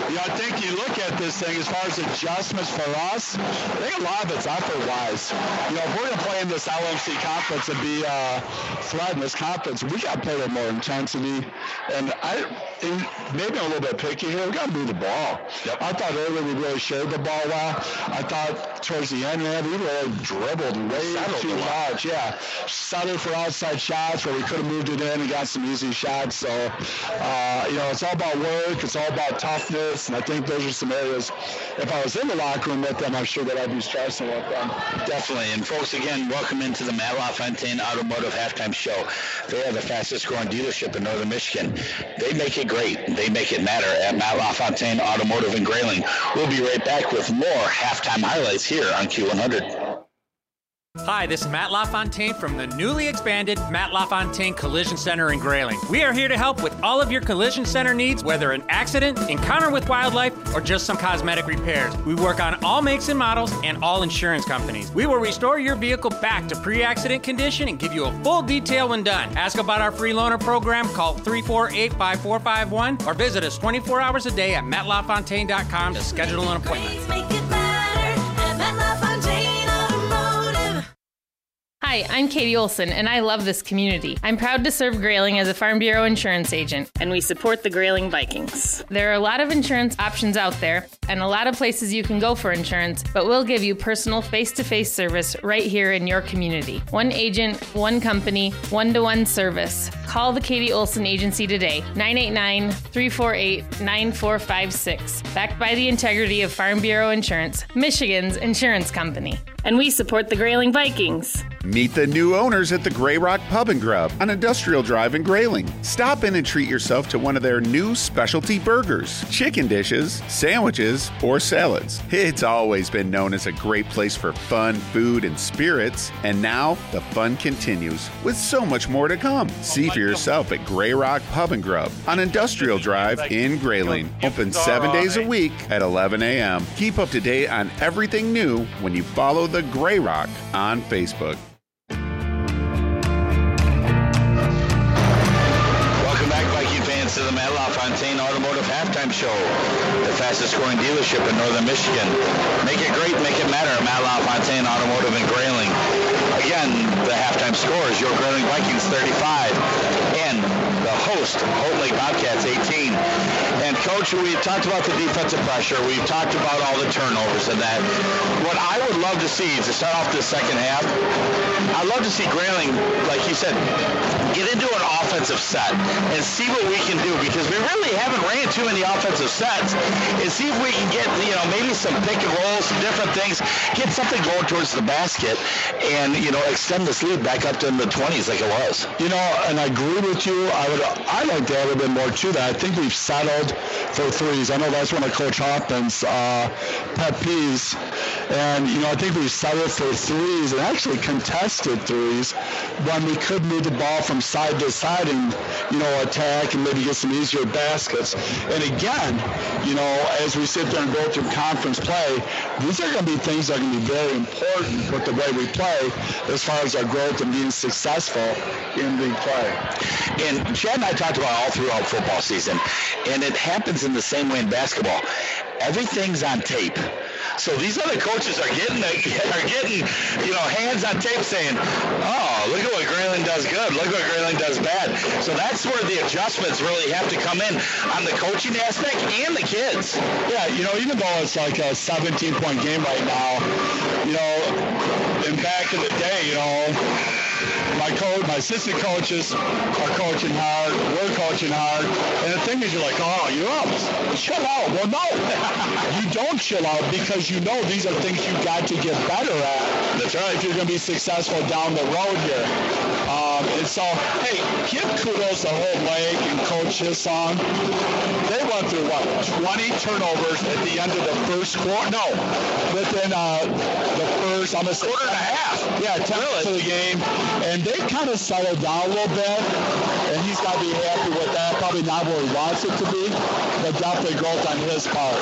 you know, I think you look at this thing as far as adjustments for us, I think a lot of it's effort-wise. You know, if we're going to play in this LMC conference and be uh, threat in this conference, we got to play with more intensity. And I, and maybe I'm a little bit picky here. We got to move the ball. I thought earlier we really shared the ball well. I thought towards the end, man, we really dribbled way too much. Yeah, settled for outside shots where we could have moved it in and got some easy shots. So, uh, you know, it's all about work. It's all about toughness. And I think those are some areas. If I was in the locker room with them, I'm sure that I'd be stressing with them. Definitely. And folks, again, welcome into the Matt LaFontaine Automotive Halftime Show. They are the fastest growing dealership in Northern Michigan. They make it great. They make it matter at Matt LaFontaine Automotive in Grayling. We'll be right back with more halftime highlights here on Q100. Hi, this is Matt LaFontaine from the newly expanded Matt LaFontaine Collision Center in Grayling. We are here to help with all of your collision center needs, whether an accident, encounter with wildlife, or just some cosmetic repairs. We work on all makes and models and all insurance companies. We will restore your vehicle back to pre accident condition and give you a full detail when done. Ask about our free loaner program, call 348 5451, or visit us 24 hours a day at mattlafontaine.com to schedule an appointment. Hi, I'm Katie Olson, and I love this community. I'm proud to serve Grayling as a Farm Bureau insurance agent, and we support the Grayling Vikings. There are a lot of insurance options out there, and a lot of places you can go for insurance, but we'll give you personal face to face service right here in your community. One agent, one company, one to one service. Call the Katie Olson Agency today, 989 348 9456. Backed by the integrity of Farm Bureau Insurance, Michigan's insurance company. And we support the Grayling Vikings. Meet the new owners at the Grey Rock Pub and Grub on Industrial Drive in Grayling. Stop in and treat yourself to one of their new specialty burgers, chicken dishes, sandwiches, or salads. It's always been known as a great place for fun, food, and spirits, and now the fun continues with so much more to come. See for yourself at Grey Rock Pub and Grub on Industrial Drive in Grayling. Open seven days a week at 11 a.m. Keep up to date on everything new when you follow the Grey Rock on Facebook. LaFontaine Automotive Halftime Show, the fastest growing dealership in northern Michigan. Make it great, make it matter. Matt LaFontaine Automotive in Grayling. Again, the halftime score is your Grayling Vikings 35 and the host, Houghton Lake Bobcats 18. And coach, we've talked about the defensive pressure. We've talked about all the turnovers and that. What I would love to see to start off the second half. I'd love to see Grayling, like you said, get into an offensive set and see what we can do because we really haven't ran too many offensive sets and see if we can get, you know, maybe some pick and rolls, some different things, get something going towards the basket and, you know, extend this lead back up to in the 20s like it was. You know, and I agree with you. I would, I like to add a little bit more to that. I think we've settled for threes. I know that's one of Coach Hoffman's uh, pet peeves. And, you know, I think we've settled for threes and actually contested threes when we could move the ball from side to side and, you know, attack and maybe get some easier baskets. And again, you know, as we sit there and go through conference play, these are going to be things that are going to be very important with the way we play as far as our growth and being successful in the play. And Chad and I talked about all throughout football season, and it happens in the same way in basketball. Everything's on tape. So these other coaches are getting are getting you know hands on tape saying, oh look at what Grayling does good, look what Grayling does bad. So that's where the adjustments really have to come in on the coaching aspect and the kids. Yeah, you know even though it's like a 17 point game right now, you know, and back in the day, you know my coach, my assistant coaches are coaching hard. We're coaching hard. And the thing is, you're like, oh, you're up. Chill out. Well, no, you don't chill out because you know these are things you got to get better at. That's right. If you're going to be successful down the road here. Um, and so, hey, give kudos to Houghton Lake and Coach Hissong. They went through what 20 turnovers at the end of the first quarter. No, within uh, the first almost quarter and a half. Yeah, 10 really? to the game, and they kind of settled down a little bit. And he's got to be happy with that. Probably not where he wants it to be, but definitely growth on his part.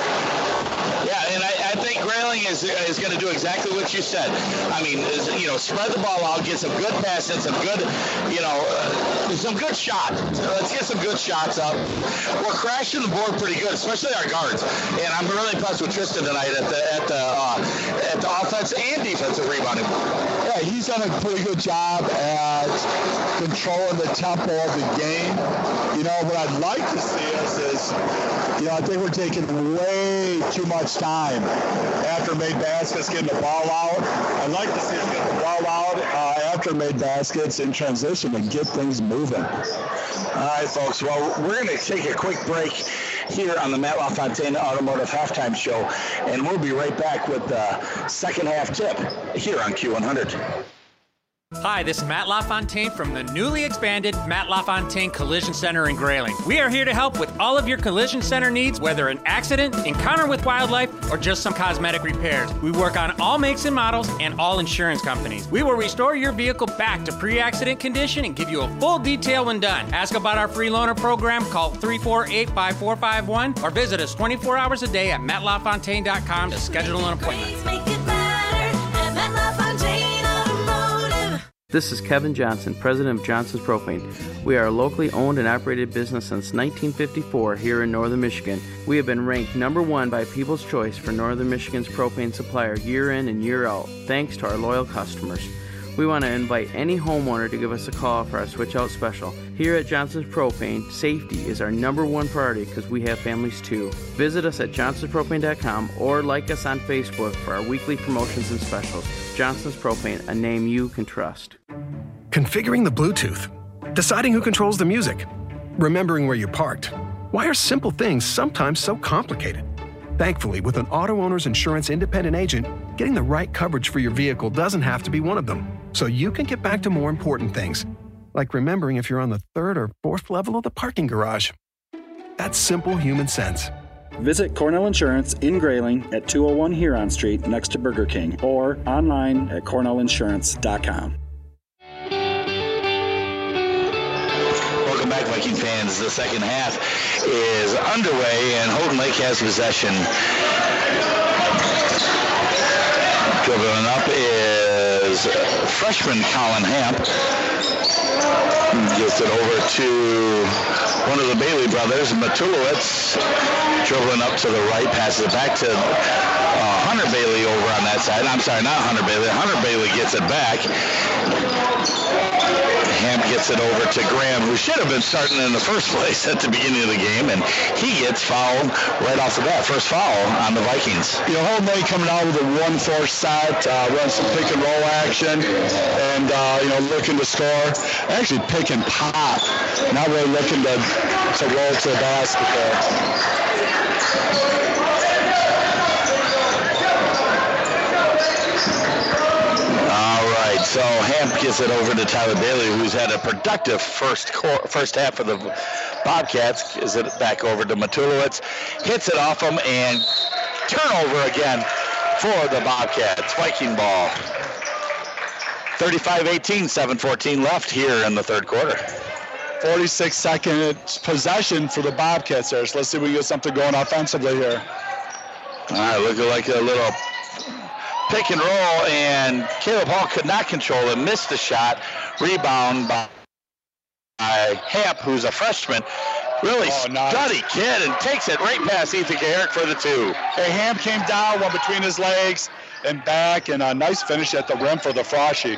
Yeah, and I, I think Grayling is is going to do exactly what you said. I mean, you know, spread the ball out, get some good passes, some good, you know, uh, some good shots. Let's get some good shots up. We're crashing the board pretty good, especially our guards. And I'm really impressed with Tristan tonight at the at the uh, at the offense and defensive rebounding. Yeah, he's done a pretty good job at controlling the tempo of the game. You know, what I'd like to see us is, you know, I think we're taking way too much time after made baskets getting the ball out. I'd like to see us get the ball out uh, after made baskets in transition and get things moving. All right, folks. Well, we're going to take a quick break here on the Matt LaFontaine Automotive Halftime Show, and we'll be right back with the second half tip here on Q100. Hi, this is Matt LaFontaine from the newly expanded Matt LaFontaine Collision Center in Grayling. We are here to help with all of your collision center needs, whether an accident, encounter with wildlife, or just some cosmetic repairs. We work on all makes and models and all insurance companies. We will restore your vehicle back to pre accident condition and give you a full detail when done. Ask about our free loaner program, call 348 5451, or visit us 24 hours a day at mattlafontaine.com to schedule an appointment. This is Kevin Johnson, president of Johnson's Propane. We are a locally owned and operated business since 1954 here in northern Michigan. We have been ranked number one by People's Choice for northern Michigan's propane supplier year in and year out, thanks to our loyal customers. We want to invite any homeowner to give us a call for our switch out special. Here at Johnson's Propane, safety is our number one priority because we have families too. Visit us at johnsonspropane.com or like us on Facebook for our weekly promotions and specials. Johnson's Propane, a name you can trust. Configuring the Bluetooth, deciding who controls the music, remembering where you parked. Why are simple things sometimes so complicated? Thankfully, with an Auto-Owners Insurance independent agent, getting the right coverage for your vehicle doesn't have to be one of them. So you can get back to more important things, like remembering if you're on the third or fourth level of the parking garage. That's simple human sense. Visit Cornell Insurance in Grayling at 201 Huron Street next to Burger King or online at cornellinsurance.com. Viking fans. The second half is underway, and Houghton Lake has possession. Dribbling up is freshman Colin Hamp. Gets it over to one of the Bailey brothers, Matulowicz. dribbling up to the right, passes it back to uh, Hunter Bailey over on that side. I'm sorry, not Hunter Bailey. Hunter Bailey gets it back. Hamp gets it over to Graham, who should have been starting in the first place at the beginning of the game, and he gets fouled right off the bat. First foul on the Vikings. You know, Houghton coming out with a one-four set, uh, some pick and roll action, and uh, you know, looking to score. Actually, pick and pop, not really looking to to roll to the basket there. All right, so Hamp gets it over to Tyler Bailey, who's had a productive first quar- first half of the Bobcats. Gives it back over to Matulowicz, hits it off him, and turnover again for the Bobcats. Viking ball. 35-18, 7-14 left here in the third quarter. 46 second possession for the Bobcats there. So let's see if we can get something going offensively here. All right, looking like a little pick and roll, and Caleb Hall could not control it, missed the shot. Rebound by, by Hamp, who's a freshman. Really oh, study kid and takes it right past Ethan Garrick for the two. Hey, Hamp came down, one between his legs and back, and a nice finish at the rim for the Froshy.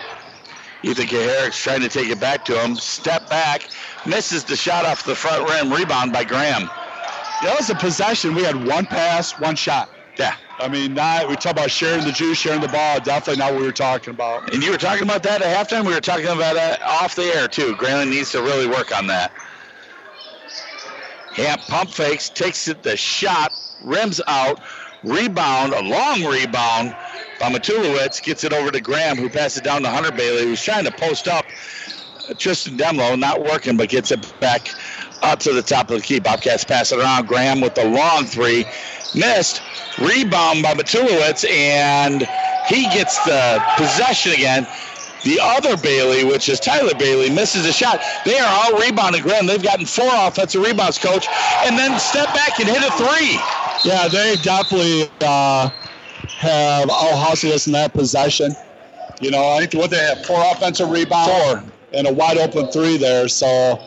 Ethan Garrick's trying to take it back to him. Step back, misses the shot off the front rim. Rebound by Graham. That was a possession. We had one pass, one shot. Yeah. I mean, not we talk about sharing the juice, sharing the ball. Definitely not what we were talking about. And you were talking about that at halftime. We were talking about that off the air too. Grayling needs to really work on that. Hamp pump fakes, takes it the shot, rims out, rebound, a long rebound by Matulowicz, gets it over to Graham, who passes it down to Hunter Bailey, who's trying to post up Tristan Demlo, not working, but gets it back up to the top of the key. Bobcats pass it around. Graham with the long three, missed. Rebound by Matulowicz, and he gets the possession again. The other Bailey, which is Tyler Bailey, misses a shot. They are all rebounding Graham. They've gotten four offensive rebounds, coach, and then step back and hit a three. Yeah, they definitely uh, have out-hustled us in that possession. You know, I think what they have four offensive rebounds, four, and a wide open three there. So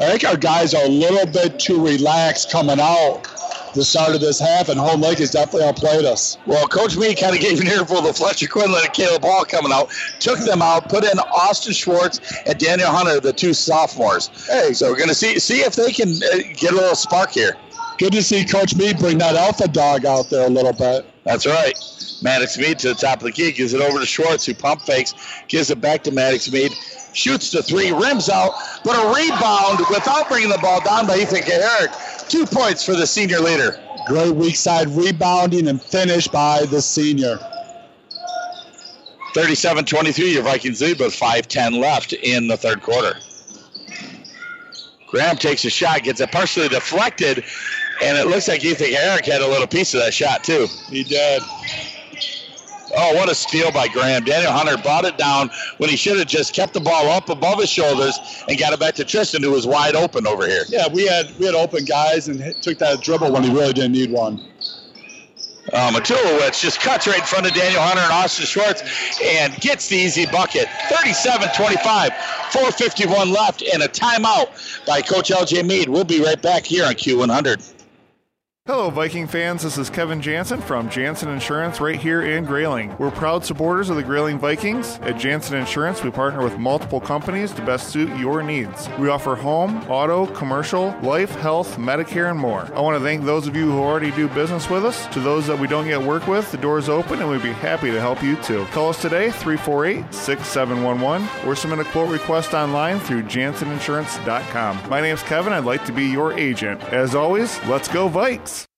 I think our guys are a little bit too relaxed coming out the start of this half, and Houghton Lake has definitely outplayed us. Well, Coach Mead kind of gave an earful to Fletcher Quinlan and Caleb Hall coming out, took them out, put in Austin Schwartz and Daniel Hunter, the two sophomores. Hey, so we're going to see see if they can uh, get a little spark here. Good to see Coach Mead bring that alpha dog out there a little bit. That's right. Maddox Mead to the top of the key, gives it over to Schwartz, who pump fakes, gives it back to Maddox Mead, shoots the three, rims out, but a rebound without bringing the ball down by Ethan Garrick. Two points for the senior leader. Great weak side rebounding and finish by the senior. 37-23, your Vikings lead with 5-10 left in the third quarter. Graham takes a shot, gets it partially deflected, and it looks like Ethan Garrick had a little piece of that shot too. He did. Oh, what a steal by Graham. Daniel Hunter brought it down when he should have just kept the ball up above his shoulders and got it back to Tristan, who was wide open over here. Yeah, we had we had open guys and took that dribble when he really didn't need one. Uh, Matulowicz just cuts right in front of Daniel Hunter and Austin Schwartz and gets the easy bucket. 37-25, 4.51 left, and a timeout by Coach L.J. Mead. We'll be right back here on Q100. Hello, Viking fans. This is Kevin Jansen from Jansen Insurance right here in Grayling. We're proud supporters of the Grayling Vikings. At Jansen Insurance, we partner with multiple companies to best suit your needs. We offer home, auto, commercial, life, health, Medicare, and more. I want to thank those of you who already do business with us. To those that we don't yet work with, the door is open and we'd be happy to help you too. Call us today, 348 6711, or submit a quote request online through janseninsurance.com. My name's Kevin. I'd like to be your agent. As always, let's go, Vikes!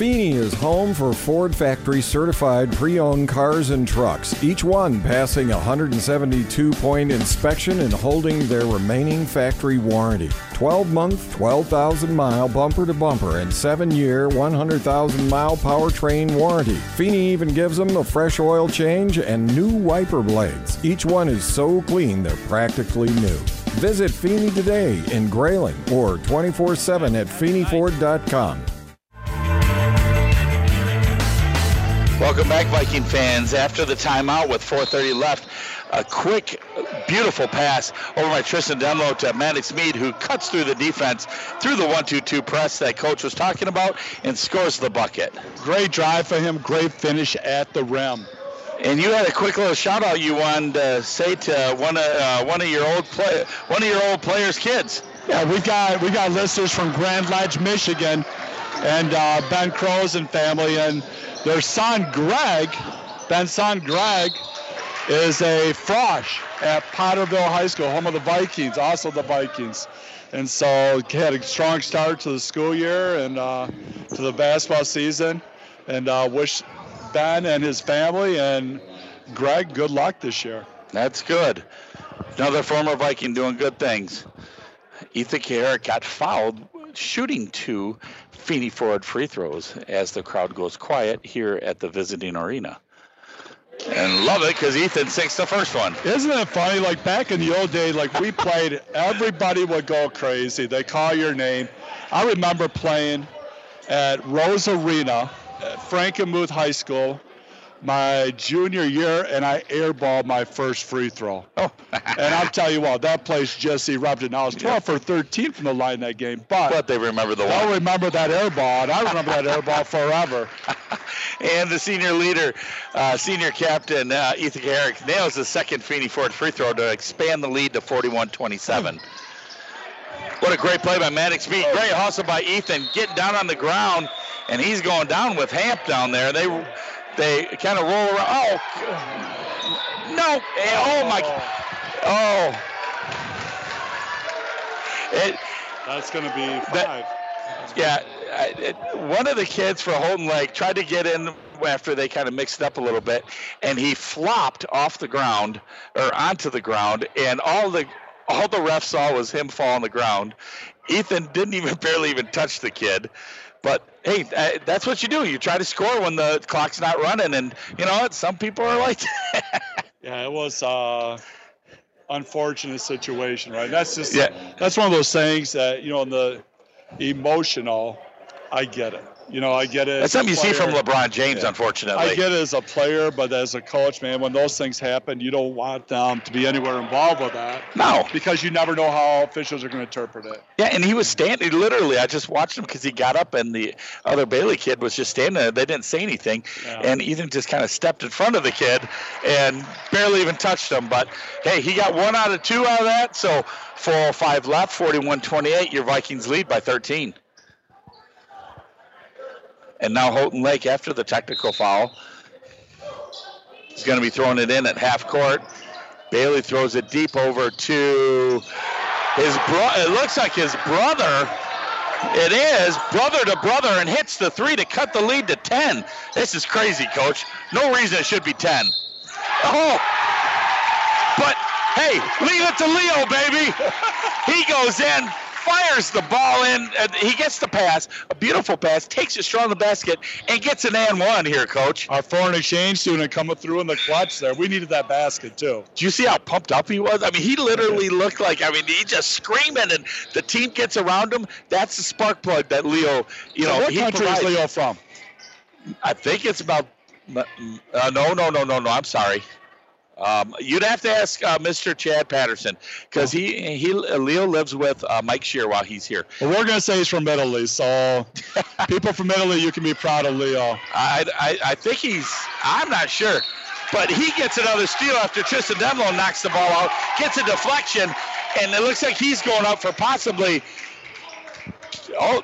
Feeney is home for Ford factory certified pre owned cars and trucks, each one passing a 172 point inspection and holding their remaining factory warranty. 12 month, 12,000 mile bumper to bumper and 7 year, 100,000 mile powertrain warranty. Feeney even gives them a fresh oil change and new wiper blades. Each one is so clean they're practically new. Visit Feeney today in Grayling or 24 7 at FeeneyFord.com. Welcome back, Viking fans. After the timeout with 4:30 left, a quick, beautiful pass over by Tristan Demlo to Maddox Mead, who cuts through the defense through the 1-2-2 press that coach was talking about and scores the bucket. Great drive for him. Great finish at the rim. And you had a quick little shout out you wanted to say to one of uh, one of your old play one of your old players' kids. Yeah, we got we got listeners from Grand Ledge, Michigan, and uh, Ben Crows and family, and their son Greg, Ben's son Greg, is a frosh at Potterville High School, home of the Vikings, also the Vikings. And so had a strong start to the school year and uh, to the basketball season. And uh, wish Ben and his family and Greg good luck this year. That's good. Another former Viking doing good things. Ethan Carrick got fouled shooting two Feeney Ford free throws as the crowd goes quiet here at the visiting arena. And love it because Ethan sinks the first one. Isn't it funny? Like back in the old days, like we played, everybody would go crazy. They call your name. I remember playing at Rose Arena at Frankenmuth High School my junior year, and I airballed my first free throw. Oh. and I'll tell you what, that place just erupted. Now I was 12 for 13 from the line that game, but, But they remember the they'll remember that airball, and I remember that airball forever. And the senior leader, uh, senior captain uh, Ethan Carrick nails the second Feeney Ford free throw to expand the lead to 41-27. What a great play by Maddox Mead. Great hustle by Ethan, getting down on the ground, and he's going down with Hamp down there. They they kind of roll around. Oh, no! Oh my! Oh, it, That's going to be five. yeah, I- it, one of the kids for Houghton Lake tried to get in after they kind of mixed it up a little bit, and he flopped off the ground or onto the ground, and all the all the ref saw was him fall on the ground. Ethan didn't even barely even touch the kid. But hey, uh, that's what you do. You try to score when the clock's not running, and you know what? Some people are like Yeah, it was uh unfortunate situation, right? That's just Yeah. that's one of those things that you know, in the emotional, I get it. You know, I get it. That's something you see from. LeBron James, Yeah. unfortunately. I get it as a player, but as a coach, man, when those things happen, you don't want them to be anywhere involved with that. No. Because you never know how officials are going to interpret it. Yeah, and he was standing literally. I just watched him because he got up, and the other Bailey kid was just standing there. They didn't say anything, and Ethan just kind of stepped in front of the kid and barely even touched him. But hey, he got one out of two out of that. So 4:05 left, 41-28. Your Vikings lead by 13. And now Houghton Lake, after the technical foul, is going to be throwing it in at half court. Bailey throws it deep over to his bro. It looks like his brother. It is brother to brother and hits the three to cut the lead to 10. This is crazy, coach. No reason it should be 10. Oh, but hey, leave it to Leo, baby. He goes in, fires the ball in. And he gets the pass, a beautiful pass, takes it straight on the basket, and gets an and one here, coach. Our foreign exchange student coming through in the clutch there. We needed that basket too. Do you see how pumped up he was? I mean, he literally looked like, I mean, he just screaming, and the team gets around him. That's the spark plug that Leo, you So know, what he country is. Leo from? I think it's about, uh, no, no, no, no, no, I'm sorry. Um, you'd have to ask uh, Mr. Chad Patterson because he he Leo lives with uh, Mike Shear while he's here. Well, we're gonna say he's from Italy, so people from Italy, you can be proud of Leo. I, I I think he's. I'm not sure, but he gets another steal after Tristan Demlo knocks the ball out, gets a deflection, and it looks like he's going up for possibly. Oh,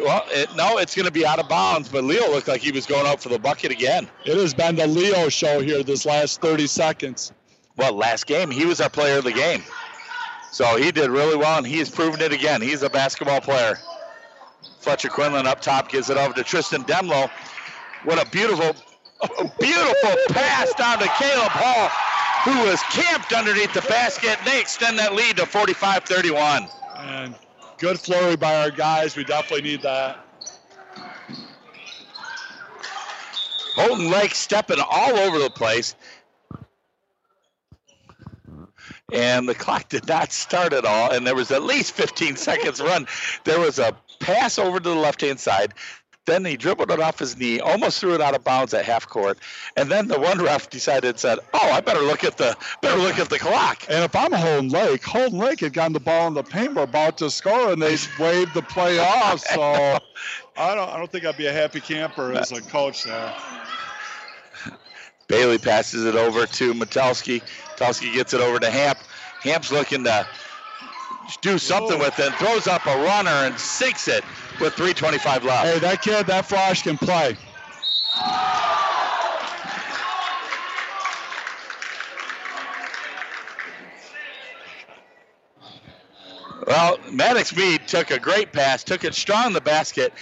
well, it, no, it's going to be out of bounds, but Leo looked like he was going up for the bucket again. It has been the Leo show here this last 30 seconds. Well, last game, he was our player of the game. So he did really well, and he has proven it again. He's a basketball player. Fletcher Quinlan up top gives it over to Tristan Demlo. What a beautiful, beautiful pass down to Caleb Hall, who was camped underneath the basket. They extend that lead to 45 31. And good flurry by our guys. We definitely need that. Houghton Lake stepping all over the place. And the clock did not start at all, and there was at least 15 seconds run. There was a pass over to the left hand side. Then he dribbled it off his knee, almost threw it out of bounds at half court, and then the one ref decided said, "Oh, I better look at the better look at the clock." And if I'm Houghton Lake, Houghton Lake had gotten the ball in the paint, we're about to score, and they waved the play off. So I don't, I don't think I'd be a happy camper as a coach there. Bailey passes it over to Metelsky. Metelsky gets it over to Hamp. Hamp's looking to do something oh. with it, throws up a runner and sinks it with 3.25 left. Hey, that kid, that Frosh can play. Well, Maddox Mead took a great pass, took it strong in the basket,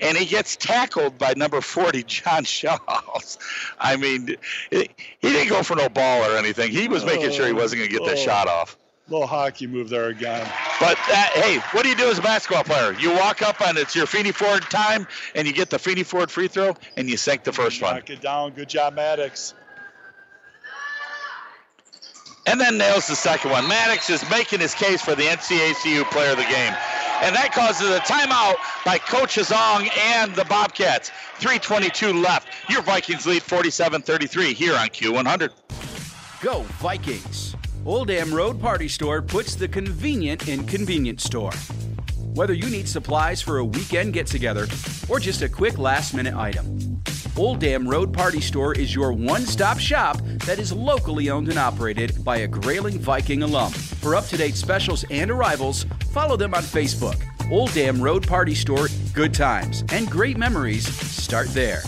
and he gets tackled by number 40, John Shaws. I mean, he didn't go for no ball or anything. He was making sure he wasn't going to get that Oh. shot off. Little hockey move there again. But that, hey, what do you do as a basketball player? You walk up and it's your Feeney Ford time, and you get the Feeney Ford free throw, and you sink the first one. Knock it down. Good job, Maddox. and then nails the second one. Maddox is making his case for the NCACU player of the game. And that causes a timeout by Coach Hissong and the Bobcats. 3.22 left. Your Vikings lead 47 33 here on Q100. Go Vikings! Old Dam Road Party Store puts the convenient in convenience store. Whether you need supplies for a weekend get together or just a quick last minute item, Old Dam Road Party Store is your one stop shop that is locally owned and operated by a Grayling Viking alum. For up to date specials and arrivals, follow them on Facebook. Old Dam Road Party Store, good times and great memories start there.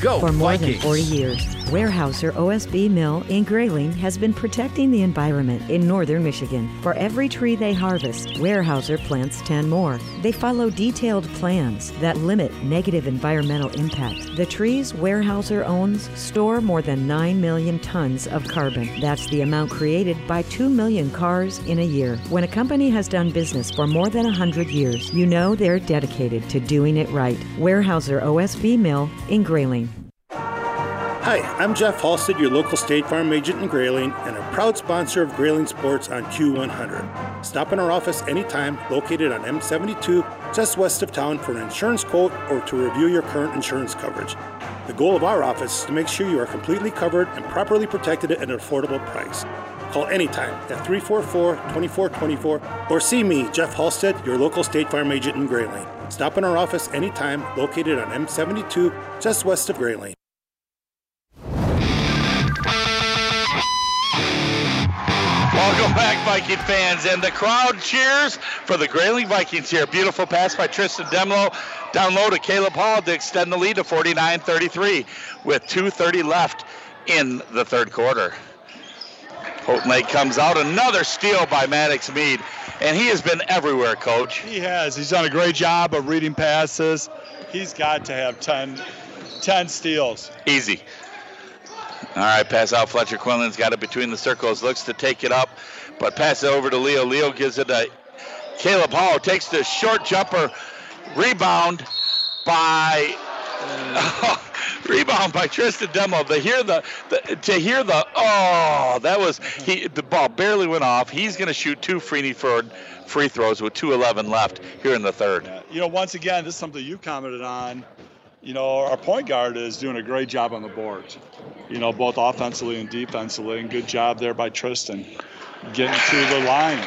Go For more Vikings! than 40 years, Weyerhaeuser OSB Mill in Grayling has been protecting the environment in northern Michigan. For every tree they harvest, Weyerhaeuser plants 10 more. They follow detailed plans that limit negative environmental impact. The trees Weyerhaeuser owns store more than 9 million tons of carbon. That's the amount created by 2 million cars in a year. When a company has done business for more than 100 years, you know they're dedicated to doing it right. Weyerhaeuser OSB Mill in Grayling. Hi, I'm Jeff Halstead, your local State Farm agent in Grayling, and a proud sponsor of Grayling Sports on Q100. Stop in our office anytime, located on M72, just west of town, for an insurance quote or to review your current insurance coverage. The goal of our office is to make sure you are completely covered and properly protected at an affordable price. Call anytime at 344 2424 or see me, Jeff Halstead, your local State Farm agent in Grayling. Stop in our office anytime, located on M72, just west of Grayling. Welcome back, Viking fans. And the crowd cheers for the Grayling Vikings here. Beautiful pass by Tristan Demlo. Down low to Caleb Hall to extend the lead to 49 33 with 2.30 left in the third quarter. Houghton Lake comes out. Another steal by Maddox Mead. And he has been everywhere, coach. He has. He's done a great job of reading passes. He's got to have 10, 10 steals. Easy. All right, pass out. Fletcher Quinlan's got it between the circles, looks to take it up, but pass it over to Leo. Leo gives it to Caleb Hall, takes the short jumper, rebound by. rebound by Tristan Demlow. To hear the, the to hear the oh that was he the ball barely went off. He's going to shoot two free for free throws with 2:11 left here in the third. Uh, you know, once again, this is something you commented on. you know, our point guard is doing a great job on the board. You know, both offensively and defensively, and good job there by Tristan getting to the line.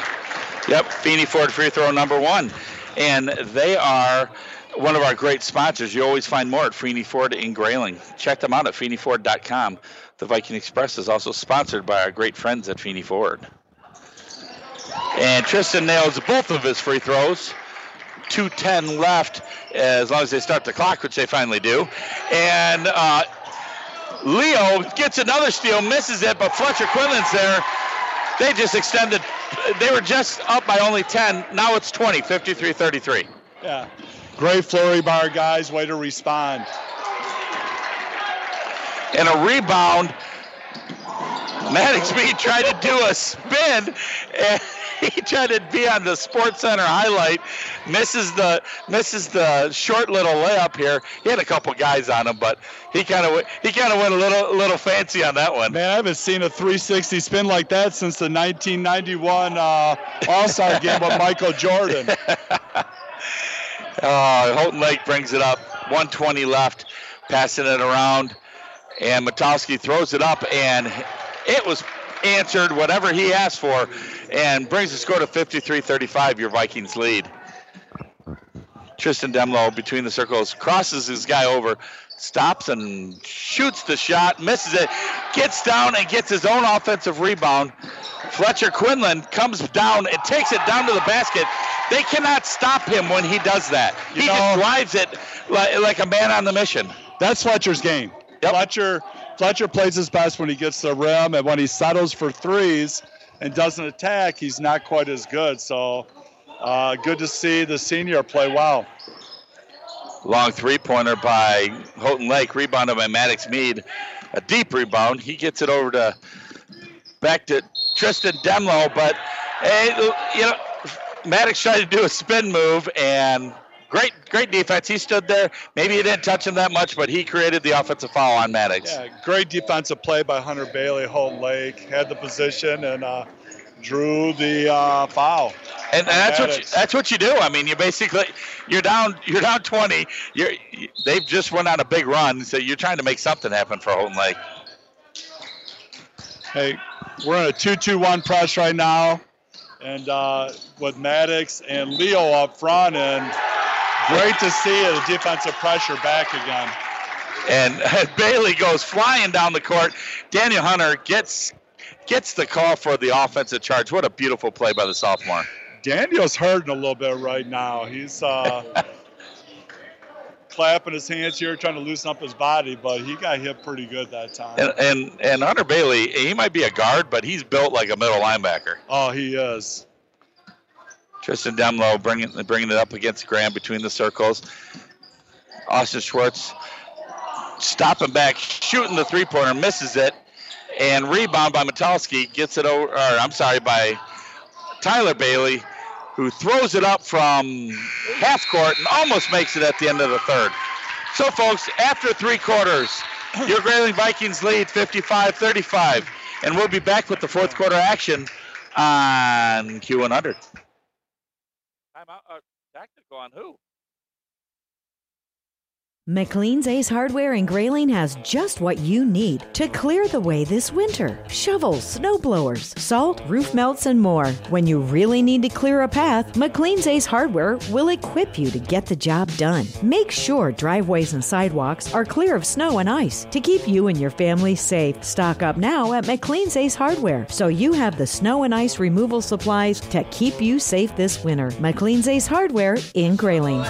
Yep, Feeney Ford free throw number one. And they are one of our great sponsors. You always find more at Feeney Ford in Grayling. Check them out at FeeneyFord.com. The Viking Express is also sponsored by our great friends at Feeney Ford. And Tristan nails both of his free throws. 2.10 left, as long as they start the clock, which they finally do. And uh, Leo gets another steal, misses it, but Fletcher Quinlan's there. They just extended. They were just up by only 10. Now it's 20, 53 33. Yeah. Great flurry by our guys. Way to respond. And a rebound. Maddox Mead tried to do a spin, and he tried to be on the Sports Center highlight. Misses the misses the short little layup here. He had a couple guys on him, but he kind of he kind of went a little little fancy on that one. Man, I haven't seen a 360 spin like that since the 1991 uh, All Star game with Michael Jordan. Uh, Houghton Lake brings it up. 120 left, passing it around, and Matowski throws it up, and it was answered whatever he asked for, and brings the score to 53-35. Your Vikings lead. Tristan Demlow between the circles crosses his guy over, stops and shoots the shot, misses it, gets down and gets his own offensive rebound. Fletcher Quinlan comes down and takes it down to the basket. They cannot stop him when he does that. he just drives it like, like, a man on the mission. That's Fletcher's game. Fletcher Fletcher plays his best when he gets the rim and when he settles for threes and doesn't attack, he's not quite as good. So uh, good to see the senior play well. Long three pointer by Houghton Lake, rebounded by Maddox Mead. A deep rebound. He gets it over to back to Tristan Demlow, but you know, Maddox tried to do a spin move and great great defense. He stood there. Maybe he didn't touch him that much, but he created the offensive foul on Maddox. Yeah, great defensive play by Hunter Bailey. Houghton Lake had the position and uh, drew the uh, foul. And, and that's what you, that's what you do. I mean, you basically you're down you're down 20. You're they've just went on a big run, so you're trying to make something happen for Houghton Lake. Hey, we're in a 2-2-1 press right now, and uh, with Maddox and Leo up front, and great to see the defensive pressure back again. And Bailey goes flying down the court. Daniel Hunter gets gets the call for the offensive charge. What a beautiful play by the sophomore. Daniel's hurting a little bit right now. He's uh, clapping his hands here, trying to loosen up his body, but he got hit pretty good that time. And and, and Hunter Bailey, he might be a guard, but he's built like a middle linebacker. Oh, he is. Tristan Demlow bringing bringing it up against Graham between the circles. Austin Schwartz stopping back, shooting the three pointer, misses it, and rebound by Metalski gets it over. Or I'm sorry, by Tyler Bailey, who throws it up from half court and almost makes it at the end of the third. So, folks, after three quarters, your Grayling Vikings lead 55 35. And we'll be back with the fourth quarter action on Q100. Time out. Uh, tactical on who? McLean's Ace Hardware in Grayling has just what you need to clear the way this winter. Shovels, snow blowers, salt, roof melts, and more. When you really need to clear a path, McLean's Ace Hardware will equip you to get the job done. Make sure driveways and sidewalks are clear of snow and ice to keep you and your family safe. Stock up now at McLean's Ace Hardware so you have the snow and ice removal supplies to keep you safe this winter. McLean's Ace Hardware in Grayling.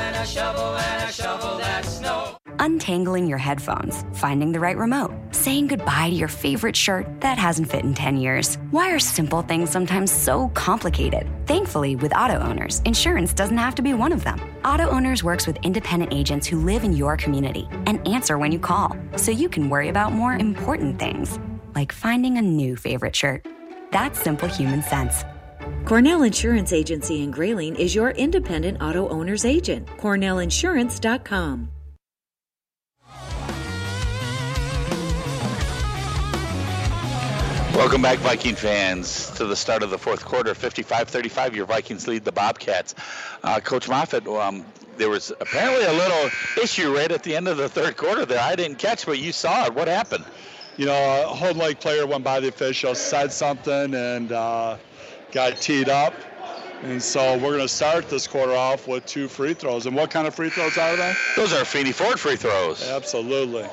Untangling your headphones, finding the right remote, saying goodbye to your favorite shirt that hasn't fit in 10 years. Why are simple things sometimes so complicated? Thankfully, with auto owners, insurance doesn't have to be one of them. Auto Owners works with independent agents who live in your community and answer when you call, so you can worry about more important things, like finding a new favorite shirt. That's simple human sense. Cornell Insurance Agency in Grayling is your independent auto owner's agent. CornellInsurance.com. Welcome back, Viking fans, to the start of the fourth quarter. 55 35, your Vikings lead the Bobcats. Uh, Coach Moffitt, um, there was apparently a little issue right at the end of the third quarter there. I didn't catch, but you saw it. What happened? You know, a Houghton Lake player went by the official, said something, and uh, got teed up. And so we're going to start this quarter off with two free throws. And what kind of free throws are they? Those are Feeney Ford free throws. Absolutely.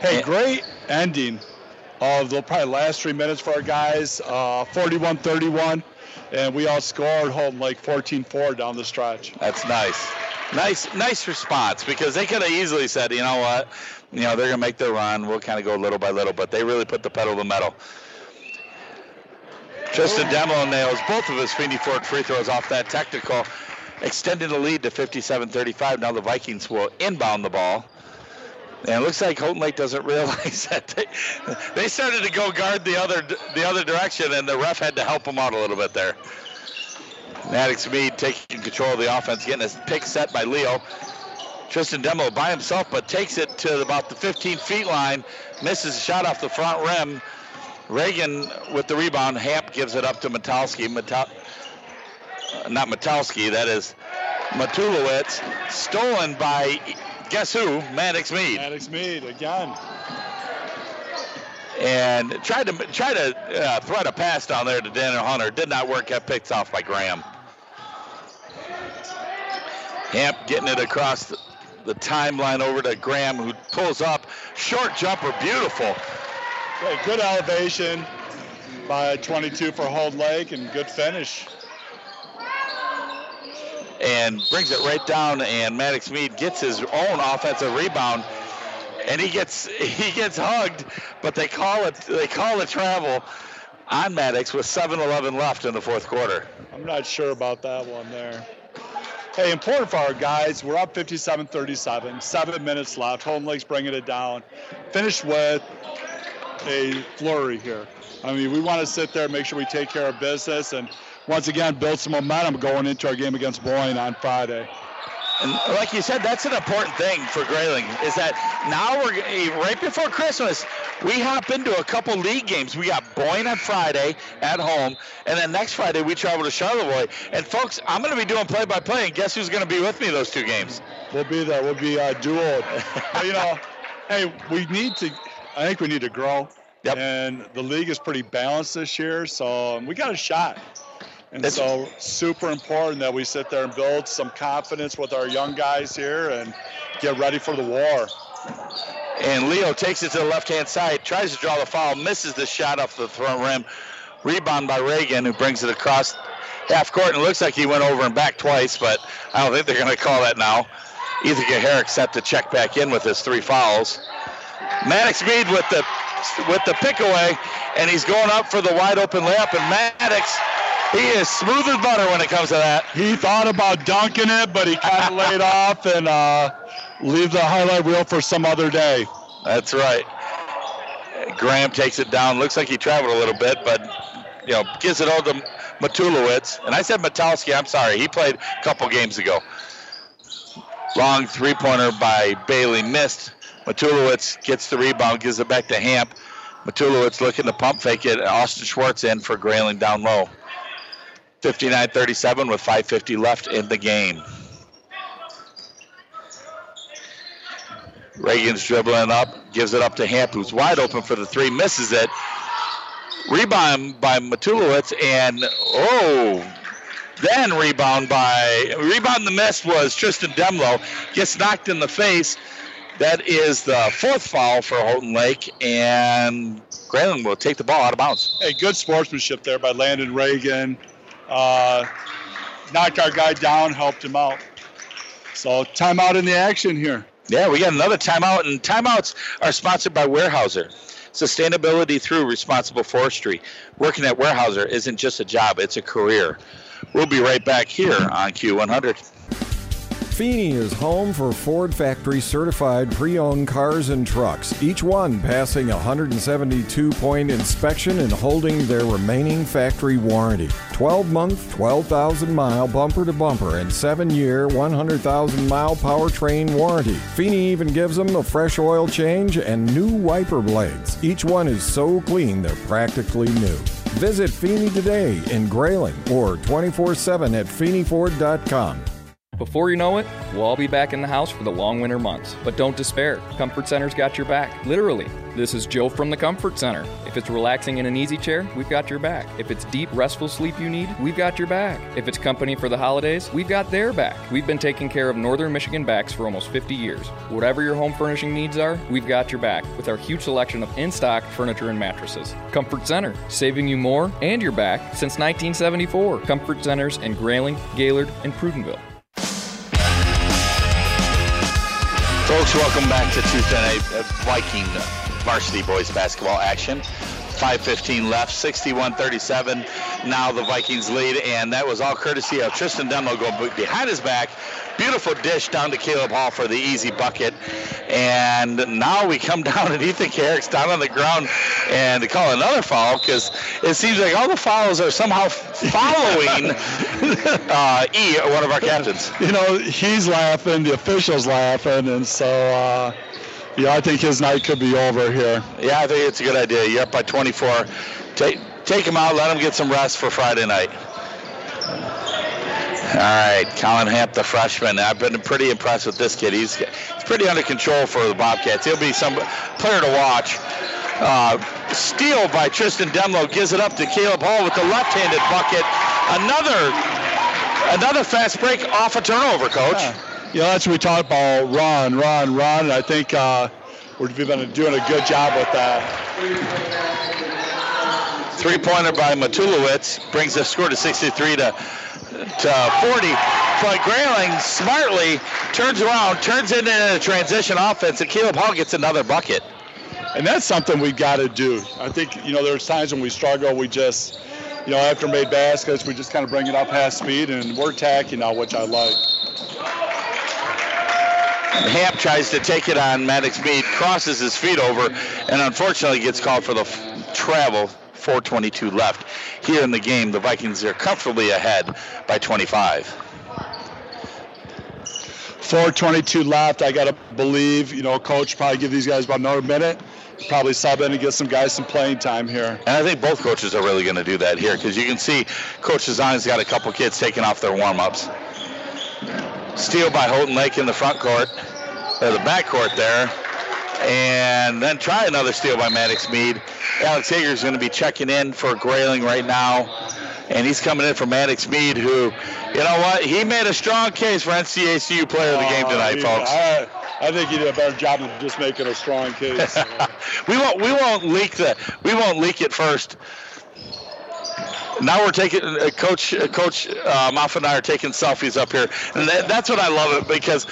Hey, great ending of the probably last three minutes for our guys. Uh, 41-31, and we outscored Houghton Lake 14-4 down the stretch. That's nice. Nice, nice response because they could have easily said, you know what, you know they're gonna make their run. We'll kind of go little by little, but they really put the pedal to the metal. Tristan Demlo nails both of his Feeney Ford free throws off that technical, extending the lead to 57-35. Now the Vikings will inbound the ball. And it looks like Houghton Lake doesn't realize that they, they started to go guard the other the other direction, and the ref had to help them out a little bit there. Maddox Mead taking control of the offense, getting his pick set by Leo. Tristan Demlow by himself, but takes it to about the 15 feet line, misses a shot off the front rim. Reagan with the rebound. Hamp gives it up to Matalski. Matal- uh, not Matalski, that is Matulowicz. Stolen by, guess who? Maddox Mead. Maddox Mead again. And tried to try to uh, thread a pass down there to Daniel Hunter. Did not work. Got picked off by Graham. Hamp getting it across the, the timeline over to Graham, who pulls up. Short jumper, beautiful. Okay, good elevation by 22 for Houghton Lake and good finish. And brings it right down, and Maddox Mead gets his own offensive rebound, and he gets he gets hugged, but they call it they call it travel on Maddox with 7:11 left in the fourth quarter. I'm not sure about that one there. Hey, important for our guys. We're up 57-37. Seven minutes left. Houghton Lake's bringing it down. Finished with a flurry here. I mean, we want to sit there, make sure we take care of business, and once again build some momentum going into our game against Boyne on Friday. And like you said, that's an important thing for Grayling is that now we're eh, right before Christmas. We hop into a couple league games. We got Boyne on Friday at home, and then next Friday we travel to Charlevoix. And folks, I'm going to be doing play-by-play, and guess who's going to be with me those two games? We'll be there. We'll be uh, but, you know, hey, we need to. I think we need to grow. Yep. And the league is pretty balanced this year, so we got a shot. And That's- so, super important that we sit there and build some confidence with our young guys here and get ready for the war. And Leo takes it to the left-hand side, tries to draw the foul, misses the shot off the front rim. Rebound by Reagan, who brings it across half court, and it looks like he went over and back twice, but I don't think they're going to call that now. Ethan Herrick set to check back in with his three fouls. Maddox Mead with the with the pick away, and he's going up for the wide open layup. And Maddox, he is smooth as butter when it comes to that. He thought about dunking it, but he kind of laid off and uh, leave the highlight reel for some other day. That's right. Graham takes it down. Looks like he traveled a little bit, but you know gives it all to Matulowicz. And I said Matalski. I'm sorry. He played a couple games ago. Long three-pointer by Bailey missed. Matulowicz gets the rebound, gives it back to Hamp. Matulowicz looking to pump fake it. Austin Schwartz in for Grayling down low. 59-37 with 5:50 left in the game. Reagan's dribbling up, gives it up to Hamp, who's wide open for the three, misses it. Rebound by Matulowicz, and oh, then rebound by rebound the miss was Tristan Demlo, gets knocked in the face. That is the fourth foul for Houghton Lake, and Grayling will take the ball out of bounds. Hey, good sportsmanship there by Landon Reagan. Uh, knocked our guy down, helped him out. So timeout in the action here. Yeah, we got another timeout, and timeouts are sponsored by Weyerhaeuser. Sustainability through responsible forestry. Working at Weyerhaeuser isn't just a job, it's a career. We'll be right back here on Q100. Feeney is home for Ford factory certified pre owned cars and trucks, each one passing a 172 point inspection and holding their remaining factory warranty. 12 month, 12,000 mile bumper to bumper, and 7 year, 100,000 mile powertrain warranty. Feeney even gives them a fresh oil change and new wiper blades. Each one is so clean they're practically new. Visit Feeney today in Grayling or 24 7 at FeeneyFord.com. Before you know it, we'll all be back in the house for the long winter months. But don't despair, Comfort Center's got your back, literally. This is Joe from the Comfort Center. If it's relaxing in an easy chair, we've got your back. If it's deep, restful sleep you need, we've got your back. If it's company for the holidays, we've got their back. We've been taking care of Northern Michigan backs for almost 50 years. Whatever your home furnishing needs are, we've got your back with our huge selection of in stock furniture and mattresses. Comfort Center, saving you more and your back since 1974. Comfort Centers in Grayling, Gaylord, and Prudenville. Folks, welcome back to Tuesday Night uh, Viking varsity boys basketball action. 5.15 left, 61-37. Now the Vikings lead, and that was all courtesy of Tristan Demlo going behind his back. Beautiful dish down to Caleb Hall for the easy bucket. And now we come down and Ethan Carrick's down on the ground and they call another foul because it seems like all the fouls are somehow following uh, E, one of our captains. You know, he's laughing, the official's laughing, and so, uh, yeah, I think his night could be over here. Yeah, I think it's a good idea. You're up by 24. Take take him out. Let him get some rest for Friday night. All right, Colin Hamp, the freshman. I've been pretty impressed with this kid. He's, he's pretty under control for the Bobcats. He'll be some player to watch. Uh, steal by Tristan Demlo gives it up to Caleb Hall with the left-handed bucket. Another another fast break off a turnover, coach. Yeah, yeah that's what we talked about. Run, run, run. I think uh, we've been doing a good job with that. Three-pointer by Matulowicz brings the score to 63 to to 40. But Grayling smartly turns around, turns it into a transition offense, and Caleb Hall gets another bucket. And that's something we've got to do. I think, you know, there's times when we struggle, we just, you know, after made baskets, we just kind of bring it up half speed, and we're attacking now, which I like. Hamp tries to take it on Maddox Mead, crosses his feet over, and unfortunately gets called for the f- travel. 422 left here in the game. The Vikings are comfortably ahead by 25. 422 left. I got to believe, you know, coach probably give these guys about another minute. Probably sub in and get some guys some playing time here. And I think both coaches are really going to do that here because you can see Coach Design's got a couple kids taking off their warm ups. Steal by Houghton Lake in the front court, or the back court there and then try another steal by Maddox Mead. Alex Hager is going to be checking in for Grayling right now, and he's coming in for Maddox Mead, who, you know what, he made a strong case for NCACU Player of the Game tonight, uh, folks. I, I think he did a better job of just making a strong case. we won't we won't leak the we won't leak it first. Now we're taking uh, Coach uh, Coach uh, Moffitt and I are taking selfies up here, and that, that's what I love it because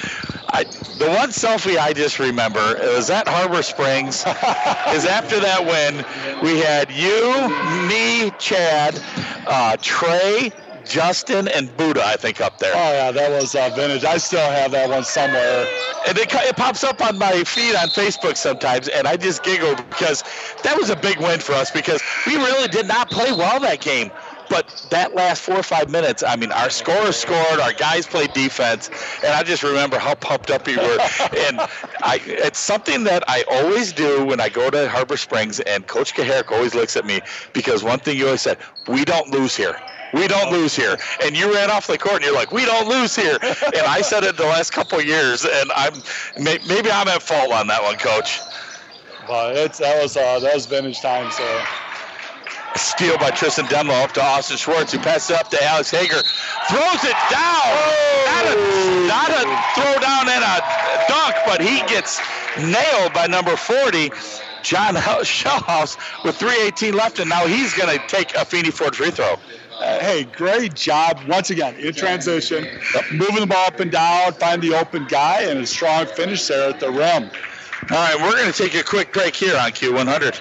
I, the one selfie I just remember was at Harbor Springs. is after that win, we had you, me, Chad, uh, Trey, Justin, and Buddha, I think, up there. Oh yeah, that was uh, vintage. I still have that one somewhere. And it, it pops up on my feed on Facebook sometimes, and I just giggle because that was a big win for us because we really did not play well that game. But that last four or five minutes, I mean, our scorers scored, our guys played defense, and I just remember how pumped up we were. and I, it's something that I always do when I go to Harbor Springs, and Coach Kaharick always looks at me because one thing you always said, we don't lose here. We don't lose here. And you ran off the court and you're like, we don't lose here. And I said it the last couple of years, and I'm maybe I'm at fault on that one, Coach. But it's that was uh, that was vintage time. So steal by Tristan Demlo up to Austin Schwartz, who passes it up to Alex Hager, throws it down. Not a, not a throw down and a dunk, but he gets nailed by number 40. John Shellhouse with 3.18 left, and now he's going to take a Feeney Ford free throw. Hey, great job once again in transition, moving the ball up and down, find the open guy, and a strong finish there at the rim. All right, we're going to take a quick break here on Q100.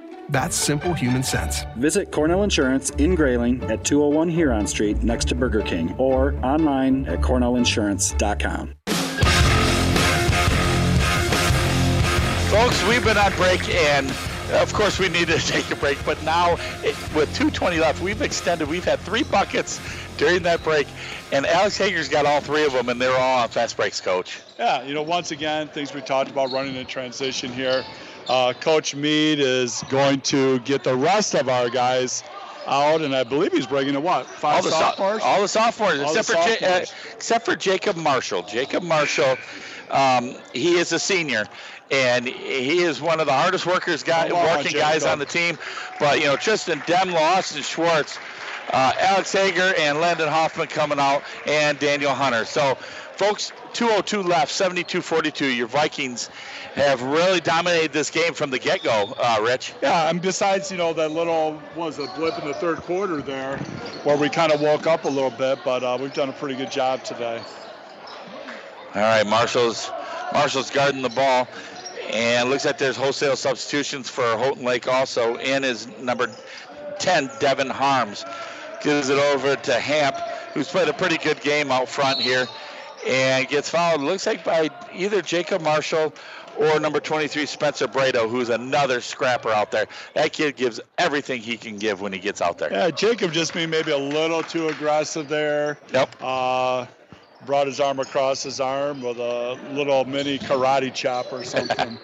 That's simple human sense. Visit Cornell Insurance in Grayling at 201 Huron Street next to Burger King or online at cornellinsurance.com. Folks, we've been on break and of course we needed to take a break, but now it, with 220 left, we've extended. We've had three buckets during that break, and Alex Hager's got all three of them, and they're all on fast breaks, Coach. Yeah, you know, once again, things we talked about running in transition here. Uh, Coach Mead is going to get the rest of our guys out, and I believe he's bringing in what five all the sophomores. So, all the sophomores, All except the for Ja- uh, except for Jacob Marshall. Jacob Marshall, um, he is a senior, and he is one of the hardest workers, guy, on, working guys on the team. But you know, Tristan Demlo, Austin Schwartz, uh, Alex Hager, and Landon Hoffman coming out, and Daniel Hunter. So, folks, 202 left, 72-42. Your Vikings have really dominated this game from the get-go. Uh, Rich. Yeah, and besides, you know, that little was a blip in the third quarter there, where we kind of woke up a little bit, but uh, we've done a pretty good job today. All right, Marshall's Marshall's guarding the ball, and looks like there's wholesale substitutions for Houghton Lake also. In is number 10, Devin Harms, gives it over to Hamp, who's played a pretty good game out front here, and gets fouled. Looks like by either Jacob Marshall or number 23 Spencer Brado, who's another scrapper out there. That kid gives everything he can give when he gets out there. Yeah, Jacob just being maybe a little too aggressive there. Yep. Uh, brought his arm across his arm with a little mini karate chop or something.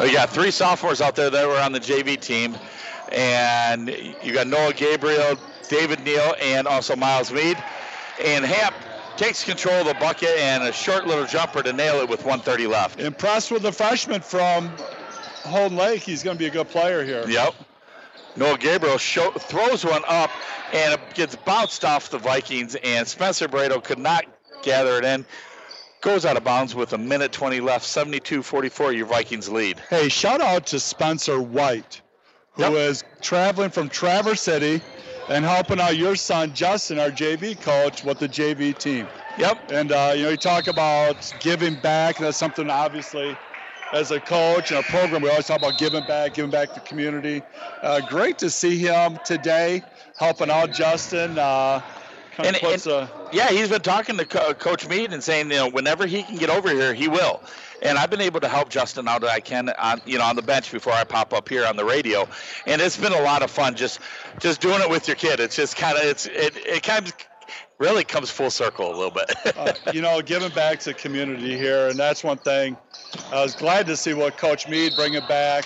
We got three sophomores out there that were on the JV team, and you got Noah Gabriel, David Neal, and also Miles Mead. And Hamp takes control of the bucket and a short little jumper to nail it with 130 left. Impressed with the freshman from Houghton Lake. He's going to be a good player here. Yep. Noah Gabriel show, throws one up, and it gets bounced off the Vikings, and Spencer Brado could not gather it in. Goes out of bounds with a minute 20 left, 72-44, your Vikings lead. Hey, shout out to Spencer White, who is traveling from Traverse City and helping out your son Justin, our JV coach, with the JV team. Yep. And uh, you know, you talk about giving back. And that's something obviously, as a coach and a program, we always talk about giving back, giving back to the community. Uh, great to see him today helping out Justin. Uh, And- and- a Yeah, he's been talking to Co- Coach Mead and saying, you know, whenever he can get over here, he will. And I've been able to help Justin out that I can on, you know, on the bench before I pop up here on the radio. And it's been a lot of fun just, just doing it with your kid. It's just kind of, it's, it, it kind of really comes full circle a little bit. uh, you know, giving back to the community here, and that's one thing. I was glad to see what Coach Mead bringing back.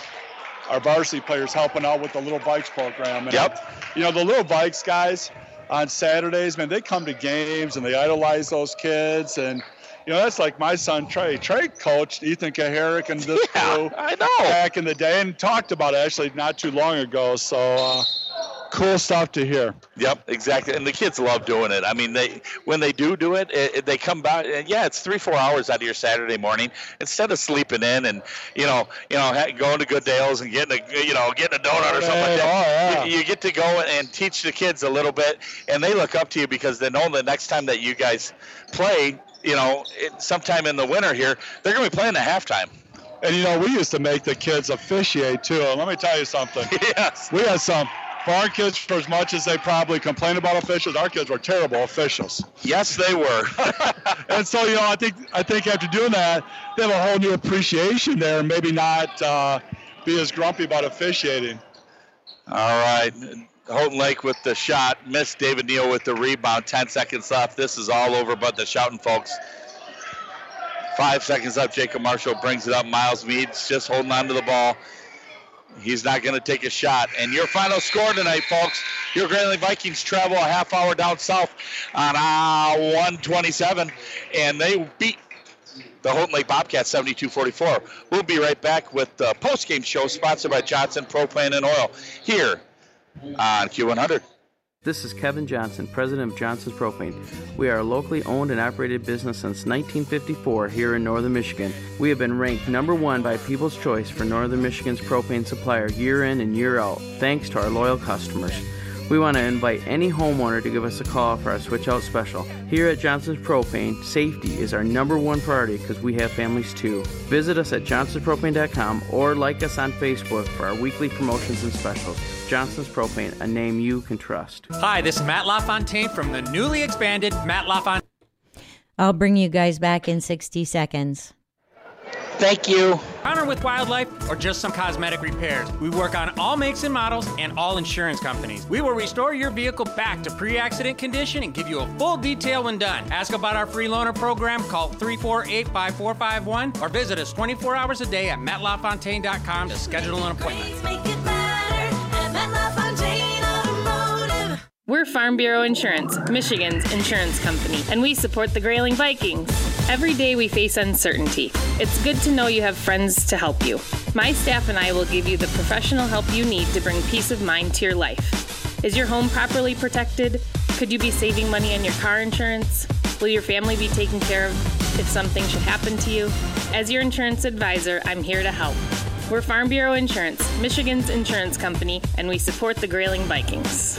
Our varsity players helping out with the Little Vikes program. And Yep. You know, the Little Vikes guys on Saturdays, man, they come to games and they idolize those kids. And, you know, that's like my son Trey. Trey coached Ethan Kaharick and this crew I know. back in the day and talked about it actually not too long ago. So, uh, cool stuff to hear. Yep, exactly. And the kids love doing it. I mean, they when they do do it, it, it- they come back. And yeah, it's three four hours out of your Saturday morning instead of sleeping in and you know you know going to Good Dales and getting a you know getting a donut or something like that. Oh, yeah. you, you get to go and teach the kids a little bit, and they look up to you because they know the next time that you guys play, you know, it, sometime in the winter here, they're going to be playing at halftime. And you know, we used to make the kids officiate too. And let me tell you something. yes. We had some. For our kids, for as much as they probably complain about officials, our kids were terrible officials. Yes, they were. and so, you know, I think I think after doing that, they have a whole new appreciation there, and maybe not uh, be as grumpy about officiating. All right. Houghton Lake with the shot. Missed David Neal with the rebound. 10 seconds left. This is all over but the shouting, folks. Five seconds up. Jacob Marshall brings it up. Miles Mead's just holding on to the ball. He's not going to take a shot. And your final score tonight, folks, your Grayling Vikings travel a half hour down south on uh, 127, and they beat the Houghton Lake Bobcats 72-44. We'll be right back with the post-game show sponsored by Johnson Propane and Oil here on Q100. This is Kevin Johnson, president of Johnson's Propane. We are a locally owned and operated business since 1954 here in northern Michigan. We have been ranked number one by People's Choice for northern Michigan's propane supplier year in and year out, thanks to our loyal customers. We want to invite any homeowner to give us a call for our switch out special. Here at Johnson's Propane, safety is our number one priority because we have families too. Visit us at johnsonspropane.com or like us on Facebook for our weekly promotions and specials. Johnson's Propane, a name you can trust. Hi, this is Matt LaFontaine from the newly expanded Matt LaFontaine. I'll bring you guys back in 60 seconds. Thank you. Honor with wildlife or just some cosmetic repairs. We work on all makes and models and all insurance companies. We will restore your vehicle back to pre accident condition and give you a full detail when done. Ask about our free loaner program, call 348 5451 or visit us 24 hours a day at mattlafontaine.com to schedule an appointment. We're Farm Bureau Insurance, Michigan's insurance company, and we support the Grayling Vikings. Every day we face uncertainty. It's good to know you have friends to help you. My staff and I will give you the professional help you need to bring peace of mind to your life. Is your home properly protected? Could you be saving money on your car insurance? Will your family be taken care of if something should happen to you? As your insurance advisor, I'm here to help. We're Farm Bureau Insurance, Michigan's insurance company, and we support the Grayling Vikings.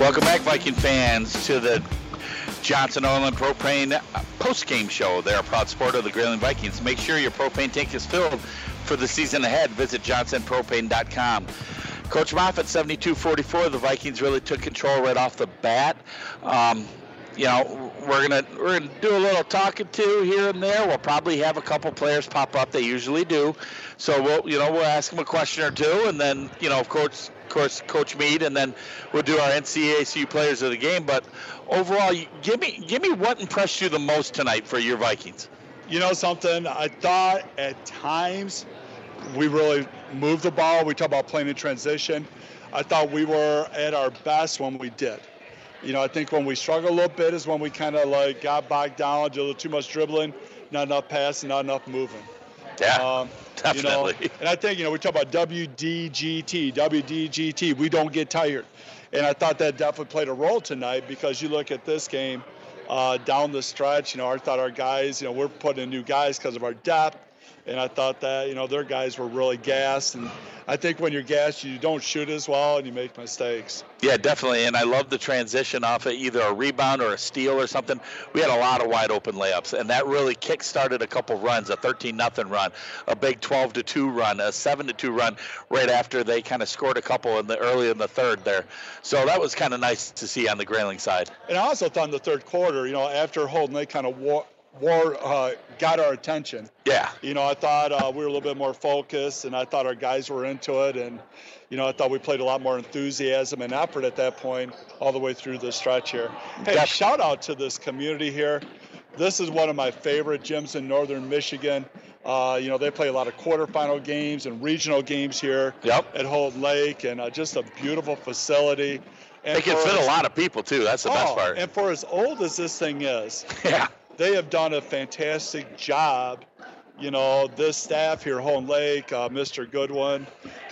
Welcome back, Viking fans, to the Johnson Oil Propane post-game show. They're a proud supporter of the Grayling Vikings. Make sure your propane tank is filled for the season ahead. Visit johnsonpropane.com. Coach Moffitt, 72-44. The Vikings really took control right off the bat. Um, you know, we're gonna we're gonna do a little talking to here and there. We'll probably have a couple players pop up. They usually do. So we'll you know we'll ask them a question or two, and then you know of course course, Coach Mead, and then we'll do our NCACU players of the game. But overall, give me give me what impressed you the most tonight for your Vikings. You know something? I thought at times we really moved the ball. We talk about playing in transition. I thought we were at our best when we did. You know, I think when we struggle a little bit is when we kind of like got bogged down, did a little too much dribbling, not enough passing, not enough moving. Yeah. Um, Definitely. You know? And I think, you know, we talk about WDGT, WDGT, we don't get tired. And I thought that definitely played a role tonight because you look at this game uh, down the stretch, you know, I thought our guys, you know, we're putting in new guys because of our depth. And I thought that, you know, their guys were really gassed. And I think when you're gassed, you don't shoot as well and you make mistakes. Yeah, definitely. And I love the transition off of either a rebound or a steal or something. We had a lot of wide open layups, and that really kick started a couple runs a 13 nothing run, a big 12 to 2 run, a 7 to 2 run right after they kind of scored a couple in the early in the third there. So that was kind of nice to see on the Grayling side. And I also thought in the third quarter, you know, after Holden, they kind of wore more uh, got our attention. Yeah. You know, I thought uh, we were a little bit more focused, and I thought our guys were into it, and you know, I thought we played a lot more enthusiasm and effort at that point, all the way through the stretch here. Hey, Def- shout out to this community here. This is one of my favorite gyms in northern Michigan. Uh, you know, they play a lot of quarterfinal games and regional games here yep. at Houghton Lake, and uh, just a beautiful facility. And they can fit a lot of people too. That's the oh, best part. And for as old as this thing is, yeah, they have done a fantastic job. You know, this staff here, Houghton Lake, uh, Mr. Goodwin,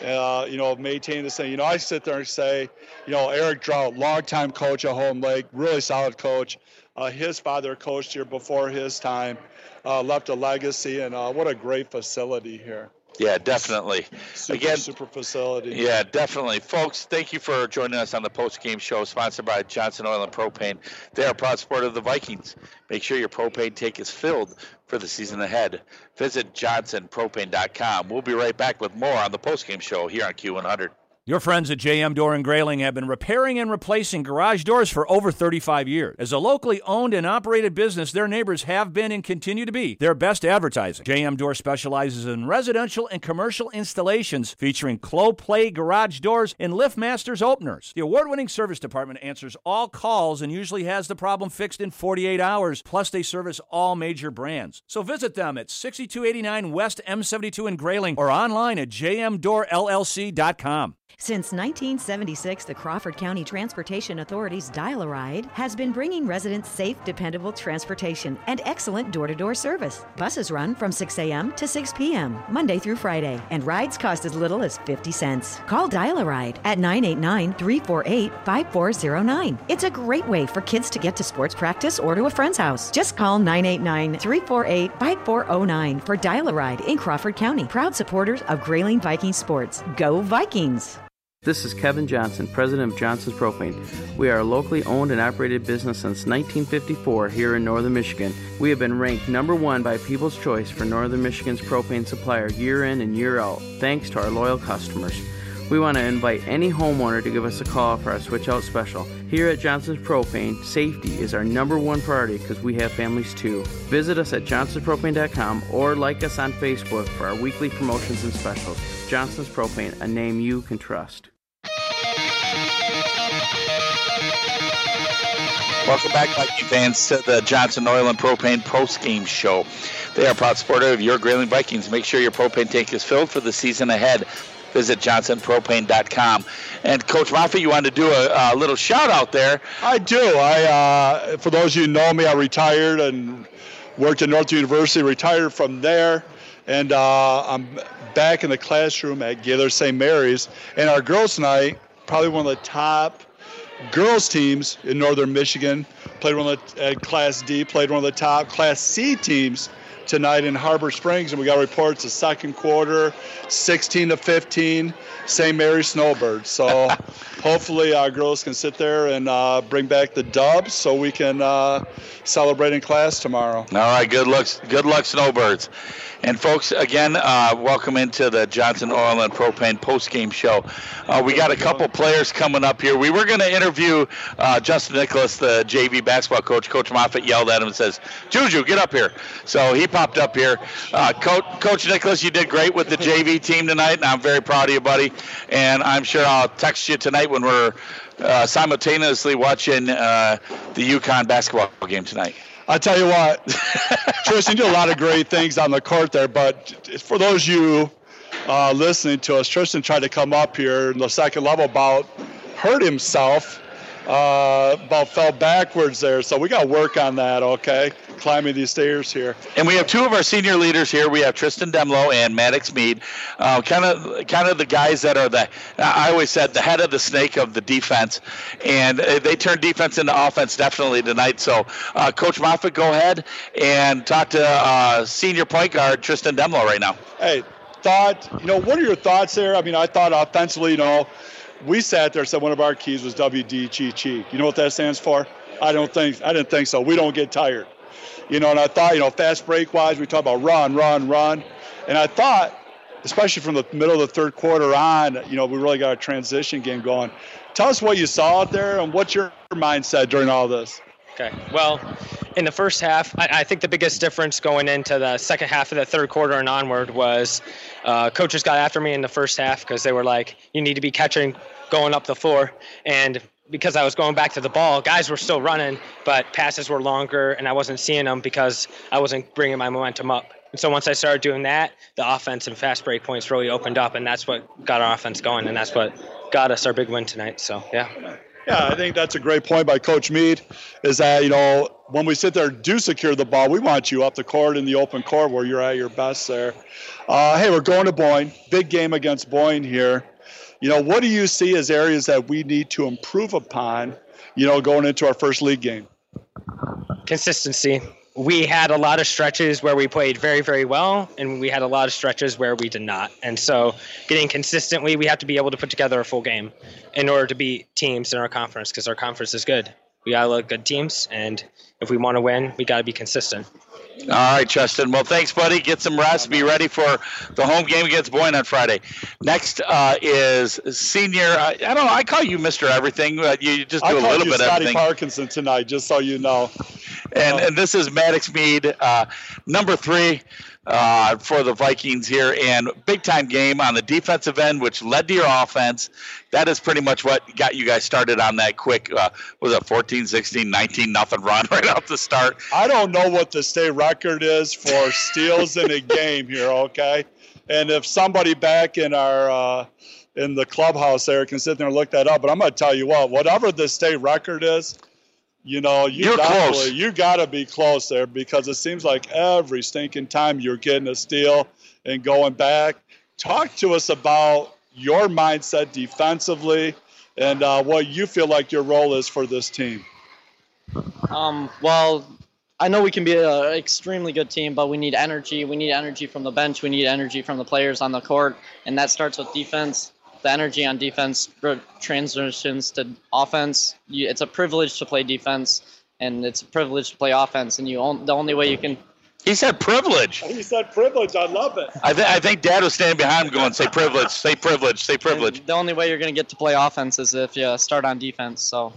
uh, you know, maintaining this thing. You know, I sit there and say, you know, Eric Drought, longtime coach at Houghton Lake, really solid coach. Uh, his father coached here before his time, uh, left a legacy, and uh, what a great facility here. Yeah, definitely. Super, Again, super facility. Yeah, definitely. Folks, thank you for joining us on the post game show sponsored by Johnson Oil and Propane. They are a proud supporter of the Vikings. Make sure your propane tank is filled for the season ahead. Visit johnsonpropane.com. We'll be right back with more on the post game show here on Q100. Your friends at JM Door and Grayling have been repairing and replacing garage doors for over 35 years. As a locally owned and operated business, their neighbors have been and continue to be their best advertising. JM Door specializes in residential and commercial installations featuring Clopay garage doors and LiftMasters openers. The award-winning service department answers all calls and usually has the problem fixed in 48 hours. Plus, they service all major brands. So visit them at 6289 West M72 in Grayling or online at jmdoorllc.com. Since 1976, the Crawford County Transportation Authority's Dial a Ride has been bringing residents safe, dependable transportation and excellent door to door service. Buses run from 6 a.m. to 6 p.m., Monday through Friday, and rides cost as little as 50 cents. Call Dial a Ride at 989 348 5409. It's a great way for kids to get to sports practice or to a friend's house. Just call 989 348 5409 for Dial a Ride in Crawford County. Proud supporters of Grayling Viking Sports. Go Vikings! This is Kevin Johnson, president of Johnson's Propane. We are a locally owned and operated business since 1954 here in northern Michigan. We have been ranked number one by People's Choice for northern Michigan's propane supplier year in and year out, thanks to our loyal customers. We want to invite any homeowner to give us a call for our switch out special. Here at Johnson's Propane, safety is our number one priority because we have families too. Visit us at johnsonspropane.com or like us on Facebook for our weekly promotions and specials. Johnson's Propane, a name you can trust. Welcome back, Viking fans, to the Johnson Oil and Propane post game show. They are proud supporter of your Grayling Vikings. Make sure your propane tank is filled for the season ahead. Visit johnsonpropane.com. And Coach Moffitt, you wanted to do a, a little shout out there. I do. I, uh, for those of you who know me, I retired and worked at North University. Retired from there, and uh, I'm back in the classroom at Gaylord St. Mary's. And our girls' night, probably one of the top girls teams in northern Michigan. Played one of the at Class D, played one of the top Class C teams tonight in Harbor Springs, and we got reports the second quarter, 16 to 15, St. Mary Snowbirds. So hopefully our girls can sit there and uh, bring back the dubs so we can uh, celebrate in class tomorrow. All right, good luck, good luck, Snowbirds. And folks, again, uh, welcome into the Johnson Oil and Propane post-game show. Uh, we got a couple players coming up here. We were going to interview uh, Justin Nicholas, the JV basketball coach. Coach Moffitt yelled at him and says, "Juju, get up here." So he popped up here. Uh, coach, coach Nicholas, you did great with the JV team tonight, and I'm very proud of you, buddy. And I'm sure I'll text you tonight when we're uh, simultaneously watching uh, the UConn basketball game tonight. I tell you what, Tristan did a lot of great things on the court there, but for those of you uh, listening to us, Tristan tried to come up here in the second level about hurt himself, uh, about fell backwards there. So we got to work on that, okay? Climbing these stairs here. And we have two of our senior leaders here. We have Tristan Demlow and Maddox Mead, kind of kind of the guys that are the I always said the head of the snake of the defense, and uh, they turn defense into offense definitely tonight. So, uh, Coach Moffitt, go ahead and talk to uh, senior point guard Tristan Demlow right now. Hey, thought you know what are your thoughts there? I mean, I thought offensively, you know, we sat there and said one of our keys was WDGT. You know what that stands for? I don't think I didn't think so. We don't get tired. You know, and I thought, you know, fast break wise, we talk about run, run, run. And I thought, especially from the middle of the third quarter on, you know, we really got a transition game going. Tell us what you saw out there and what's your mindset during all this. Okay. Well, in the first half, I, I, think the biggest difference going into the second half of the third quarter and onward was uh, coaches got after me in the first half because they were like, you need to be catching going up the floor. And because I was going back to the ball, guys were still running, but passes were longer, and I wasn't seeing them because I wasn't bringing my momentum up. And so once I started doing that, the offense and fast break points really opened up, and that's what got our offense going, and that's what got us our big win tonight. So yeah. Yeah, I think that's a great point by Coach Mead. Is that you know when we sit there do secure the ball, we want you up the court in the open court where you're at your best there. Uh, hey, we're going to Boyne. Big game against Boyne here. You know, what do you see as areas that we need to improve upon? You know, going into our first league game. Consistency. We had a lot of stretches where we played very, very well, and we had a lot of stretches where we did not. And so, getting consistently, we have to be able to put together a full game in order to beat teams in our conference because our conference is good. We got to look good teams, and if we want to win, we got to be consistent. All right, Justin. Well, thanks, buddy. Get some rest. Be ready for the home game against Boyne on Friday. Next uh, is senior. I, I, don't know. I call you Mister Everything. Uh, you just do I a little bit of Scotty everything. Parkinson tonight, just so you know. And and this is Maddox Mead, uh, number three uh, for the Vikings here, and big time game on the defensive end, which led to your offense. That is pretty much what got you guys started on that quick. Uh, was it 14, 16, 19 nothing run right off the start? I don't know what the state record is for steals in a game here, okay? And if somebody back in our uh, in the clubhouse there can sit there and look that up, but I'm going to tell you what, whatever the state record is, you know, you You're definitely- close. you got to be close there because it seems like every stinking time you're getting a steal and going back. Talk to us about your mindset defensively and uh, what you feel like your role is for this team. Um, well, I know we can be an extremely good team, but we need energy. We need energy from the bench. We need energy from the players on the court, and that starts with defense. The energy on defense transitions to offense. You, it's a privilege to play defense, and it's a privilege to play offense. And you on, the only way you can. He said privilege. He said privilege. I love it. I, th- I think Dad was standing behind him going, "Say privilege, say privilege, say privilege." The only way you're going to get to play offense is if you start on defense. So.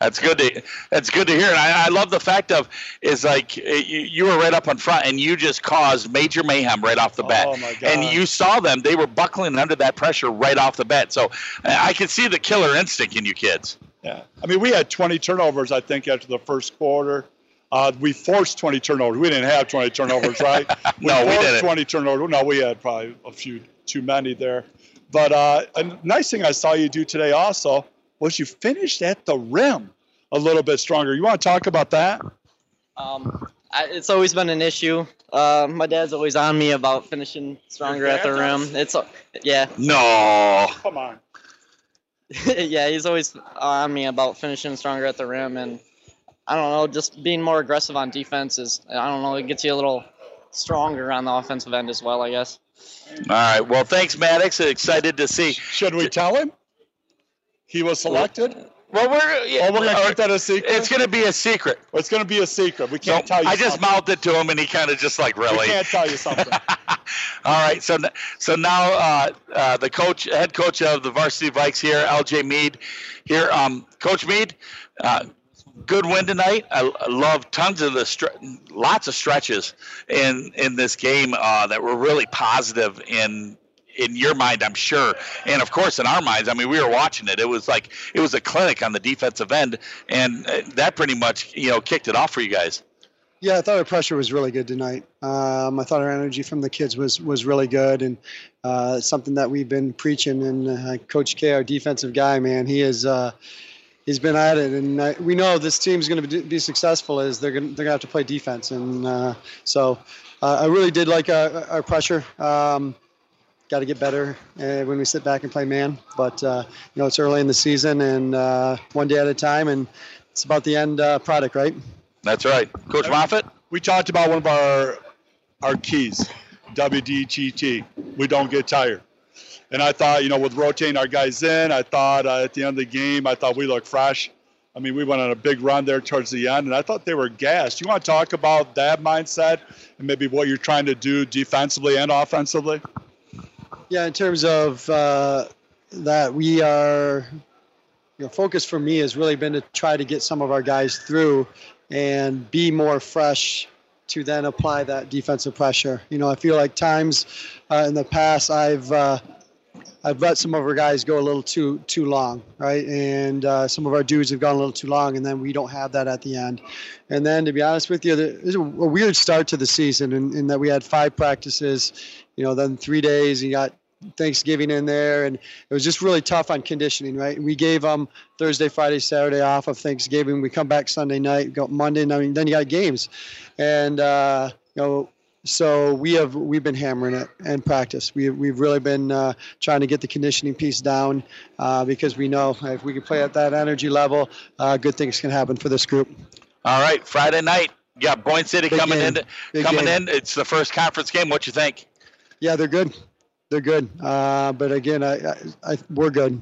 That's good to that's good to hear, and I, I love the fact of is like eh, you, you were right up in front, and you just caused major mayhem right off the bat. Oh, my God. And you saw them; they were buckling under that pressure right off the bat. So I I can see the killer instinct in you kids. Yeah. I mean, we had 20 turnovers, I think, after the first quarter. Uh, we forced 20 turnovers. We didn't have 20 turnovers, right? No, we didn't. 20 turnovers. No, we had probably a few too many there. But uh, a nice thing I saw you do today also was you finished at the rim a little bit stronger. You want to talk about that? Um, I, it's always been an issue. Uh, my dad's always on me about finishing stronger at the dad rim. It's a- yeah, No. Come on. yeah. He's always on me about finishing stronger at the rim, and I don't know, just being more aggressive on defense is. I don't know, it gets you a little stronger on the offensive end as well. I guess. All right. Well, thanks, Maddox. Excited to see. Should we tell him he was selected? Well, we're yeah, oh, we're gonna keep that a secret. It's going to be a secret. It's going to be a secret. We can't tell you. I just something. mouthed it to him, and he kind of just like really. We can't tell you something. All right, so so now uh, uh, the coach, head coach of the varsity Vikes here, LJ Mead, here. Um, coach Mead, uh, good win tonight. I, I love tons of the stre- lots of stretches in in this game uh, that were really positive in in your mind, I'm sure, and of course in our minds. I mean, we were watching it. It was like it was a clinic on the defensive end, and uh, that pretty much you know kicked it off for you guys. Yeah, I thought our pressure was really good tonight. Um, I thought our energy from the kids was was really good, and uh, something that we've been preaching. And uh, Coach K, our defensive guy, man, he is uh, he's been at it, and uh, we know this team's going to be, successful. Is they're going they're going to have to play defense, and uh, so I really did like our, our pressure. Um, Got to get better uh, when we sit back and play man, but uh, you know it's early in the season, and uh, one day at a time, and it's about the end uh, product, right? That's right, Coach Moffitt. We talked about one of our our keys, WDGT. We don't get tired. And I thought, you know, with rotating our guys in, I thought uh, at the end of the game, I thought we looked fresh. I mean, we went on a big run there towards the end, and I thought they were gassed. You want to talk about that mindset and maybe what you're trying to do defensively and offensively? Yeah, in terms of uh, that, we are. You know, focus for me has really been to try to get some of our guys through and be more fresh to then apply that defensive pressure. You know, I feel like times uh, in the past I've uh, I've let some of our guys go a little too too long, right? And uh, some of our dudes have gone a little too long, and then we don't have that at the end. And then, to be honest with you, there- there's a, a weird start to the season in, in that we had five practices, you know, then three days. You got Thanksgiving in there, and it was just really tough on conditioning, right? We gave them Thursday, Friday, Saturday off of Thanksgiving. We come back Sunday night, go Monday, I mean, then you got games, and uh, you know. So we have we've been hammering it and practice. We we've really been uh, trying to get the conditioning piece down uh, because we know if we can play at that energy level, uh, good things can happen for this group. All right, Friday night. You got Boyne City Big coming game. in. Big Coming game. in. It's the first conference game. What you think? Yeah, they're good. They're good. Uh, but again, I, I, I, we're good.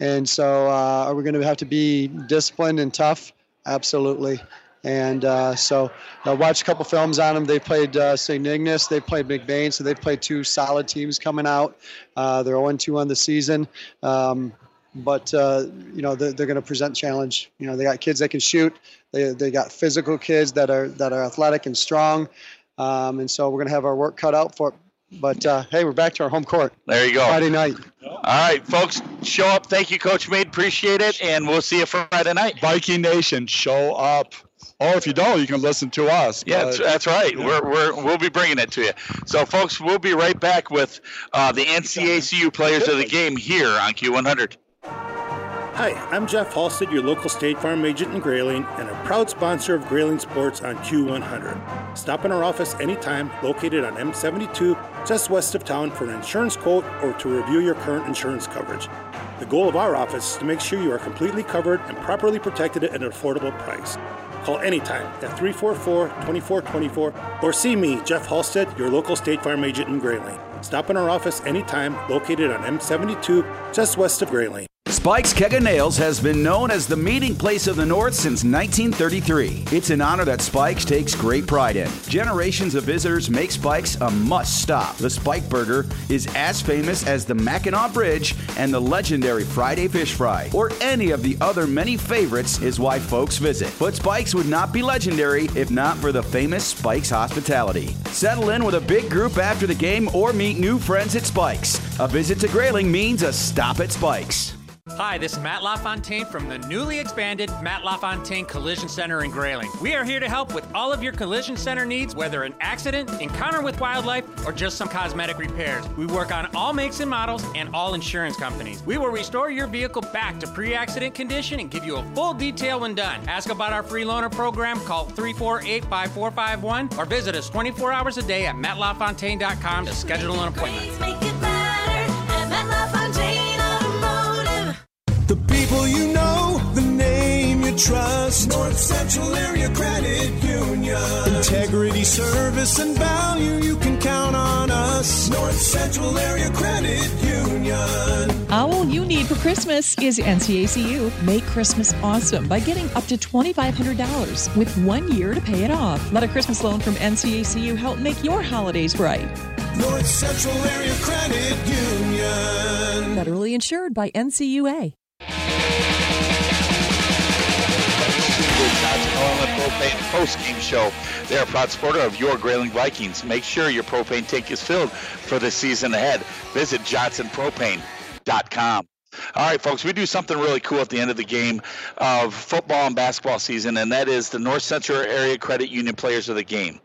And so uh, are we going to have to be disciplined and tough? Absolutely. And uh, so I watched a couple films on them. They played uh, St. Ignace, they played McBain, so they've played two solid teams coming out. Uh, they're 0 2 on the season. Um, but uh, you know they're, they're going to present challenge. You know they got kids that can shoot. They, they got physical kids that are that are athletic and strong, um, and so we're going to have our work cut out for. But uh, hey, we're back to our home court. There you go. Friday night. All right, folks, show up. Thank you, Coach Mead. Appreciate it, and we'll see you Friday night. Viking Nation, show up. Or if you don't, you can listen to us. Yeah, but- that's, that's right. We're, we're, we'll be bringing it to you. So, folks, we'll be right back with uh, the NCACU players of the game here on Q100. Hi, I'm Jeff Halstead, your local State Farm agent in Grayling, and a proud sponsor of Grayling Sports on Q100. Stop in our office anytime, located on M72, just west of town, for an insurance quote or to review your current insurance coverage. The goal of our office is to make sure you are completely covered and properly protected at an affordable price. Call anytime at 344 2424 or see me, Jeff Halstead, your local State Farm agent in Grayling. Stop in our office anytime, located on M72, just west of Grayling. Spike's Keg O' Nails has been known as the meeting place of the North since 1933. It's an honor that Spike's takes great pride in. Generations of visitors make Spike's a must stop. The Spike Burger is as famous as the Mackinac Bridge and the legendary Friday Fish Fry, or any of the other many favorites, is why folks visit. But Spike's would not be legendary if not for the famous Spike's hospitality. Settle in with a big group after the game or meet new friends at Spike's. A visit to Grayling means a stop at Spike's. Hi, this is Matt LaFontaine from the newly expanded Matt LaFontaine Collision Center in Grayling. We are here to help with all of your collision center needs, whether an accident, encounter with wildlife, or just some cosmetic repairs. We work on all makes and models and all insurance companies. We will restore your vehicle back to pre accident condition and give you a full detail when done. Ask about our free loaner program, call 348 5451, or visit us 24 hours a day at mattlafontaine.com to schedule an appointment. People you know, the name you trust. North Central Area Credit Union. Integrity, service, and value, you can count on us. North Central Area Credit Union. All you need for Christmas is NCACU. Make Christmas awesome by getting up to $2,500 with one year to pay it off. Let a Christmas loan from NCACU help make your holidays bright. North Central Area Credit Union. Federally insured by NCUA. Propane post-game show. They're a proud supporter of your Grayling Vikings. Make sure your propane tank is filled for the season ahead. Visit johnsonpropane.com. All right, folks, we do something really cool at the end of the game of football and basketball season, and that is the North Central Area Credit Union Players of the Game.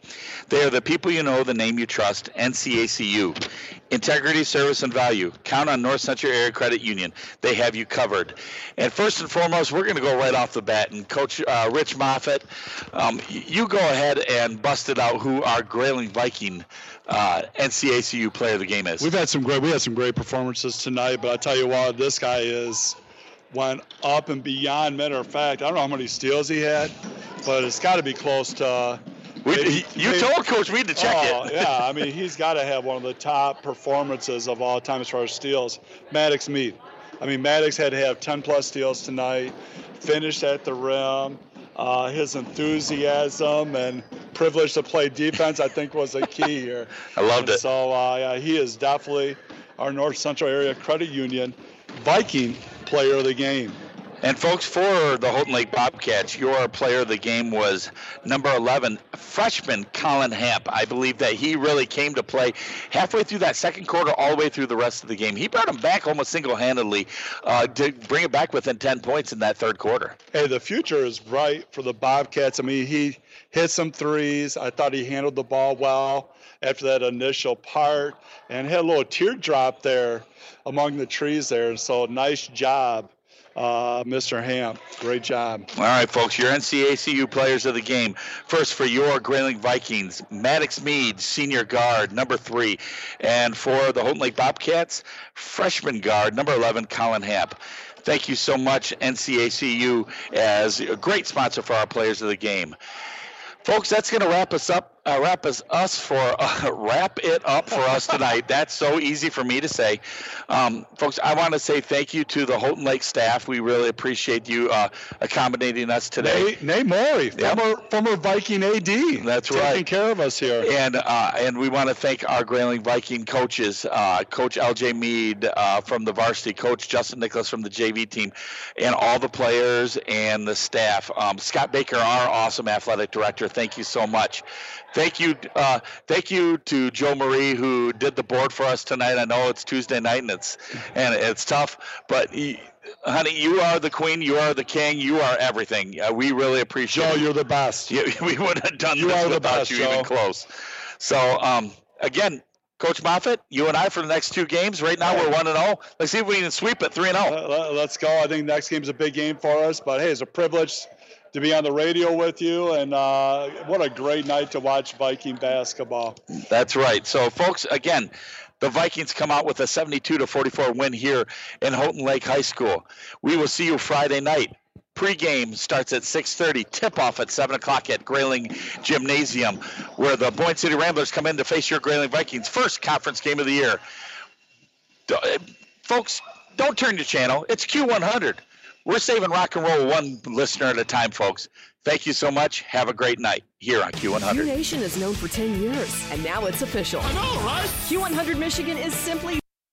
They are the people you know, the name you trust, NCACU. Integrity, service, and value. Count on North Central Area Credit Union. They have you covered. And first and foremost, we're going to go right off the bat. And Coach uh, Rich Moffitt, um, you go ahead and bust it out who our Grayling Viking uh, NCACU player of the game is. We've had some great we had some great performances tonight, but I tell you what, this guy is went up and beyond. Matter of fact, I don't know how many steals he had, but it's got to be close to. We- maybe- you maybe- told Coach Reed to check oh, it. yeah, I mean he's got to have one of the top performances of all time as far as steals. Maddox Mead. I mean Maddox had to have 10 plus steals tonight. Finished at the rim. Uh, his enthusiasm and privilege to play defense, I think, was a key here. I loved And it. So uh, yeah, he is definitely our North Central Area Credit Union Viking player of the game. And folks, for the Houghton Lake Bobcats, your player of the game was number 11, freshman Colin Hamp. I believe that he really came to play halfway through that second quarter, all the way through the rest of the game. He brought him back almost single-handedly uh, to bring it back within 10 points in that third quarter. Hey, the future is bright for the Bobcats. I mean, he hit some threes. I thought he handled the ball well after that initial part and had a little teardrop there among the trees there. So nice job, uh, Mr. Hamp. Great job. All right, folks, your NCACU players of the game. First, for your Grayling Vikings, Maddox Mead, senior guard, number three. And for the Houghton Lake Bobcats, freshman guard, number 11, Colin Hamp. Thank you so much, NCACU, as a great sponsor for our players of the game. Folks, that's going to wrap us up uh, wrap us, us for uh, wrap it up for us tonight. That's so easy for me to say, um, folks. I want to say thank you to the Houghton Lake staff. We really appreciate you uh, accommodating us today. Nate, Nate Morey, Yep. former former Viking AD. That's taking right. Taking care of us here. And uh, and we want to thank our Grayling Viking coaches, uh, Coach L.J. Mead uh, from the varsity, Coach Justin Nicholas from the JV team, and all the players and the staff. Um, Scott Baker, our awesome athletic director, thank you so much. Thank you, uh, thank you to Joe Marie who did the board for us tonight. I know it's Tuesday night and it's and it's tough, but. He, Honey, you are the queen. You are the king. You are everything. Uh, we really appreciate. Joe, it. you're the best. You, we wouldn't have done You this are the without best, you Joe. even close. So, um, again, Coach Moffitt, you and I for the next two games. Right now, we're one and zero. Let's see if we can sweep it three and oh. zero. Let- Let's go. I think next game's a big game for us. But hey, it's a privilege to be on the radio with you, and uh, what a great night to watch Viking basketball. That's right. So, folks, again, the Vikings come out with a 72 to 44 win here in Houghton Lake High School. We will see you Friday night. Pre-game starts at 6:30. Tip-off at 7 o'clock at Grayling Gymnasium, where the Boyne City Ramblers come in to face your Grayling Vikings. First conference game of the year. Uh, Folks, don't turn your channel. It's Q100. We're saving rock and roll one listener at a time, folks. Thank you so much. Have a great night here on Q100. Q Nation is known for 10 years, and now it's official. I know, right? Q100 Michigan is simply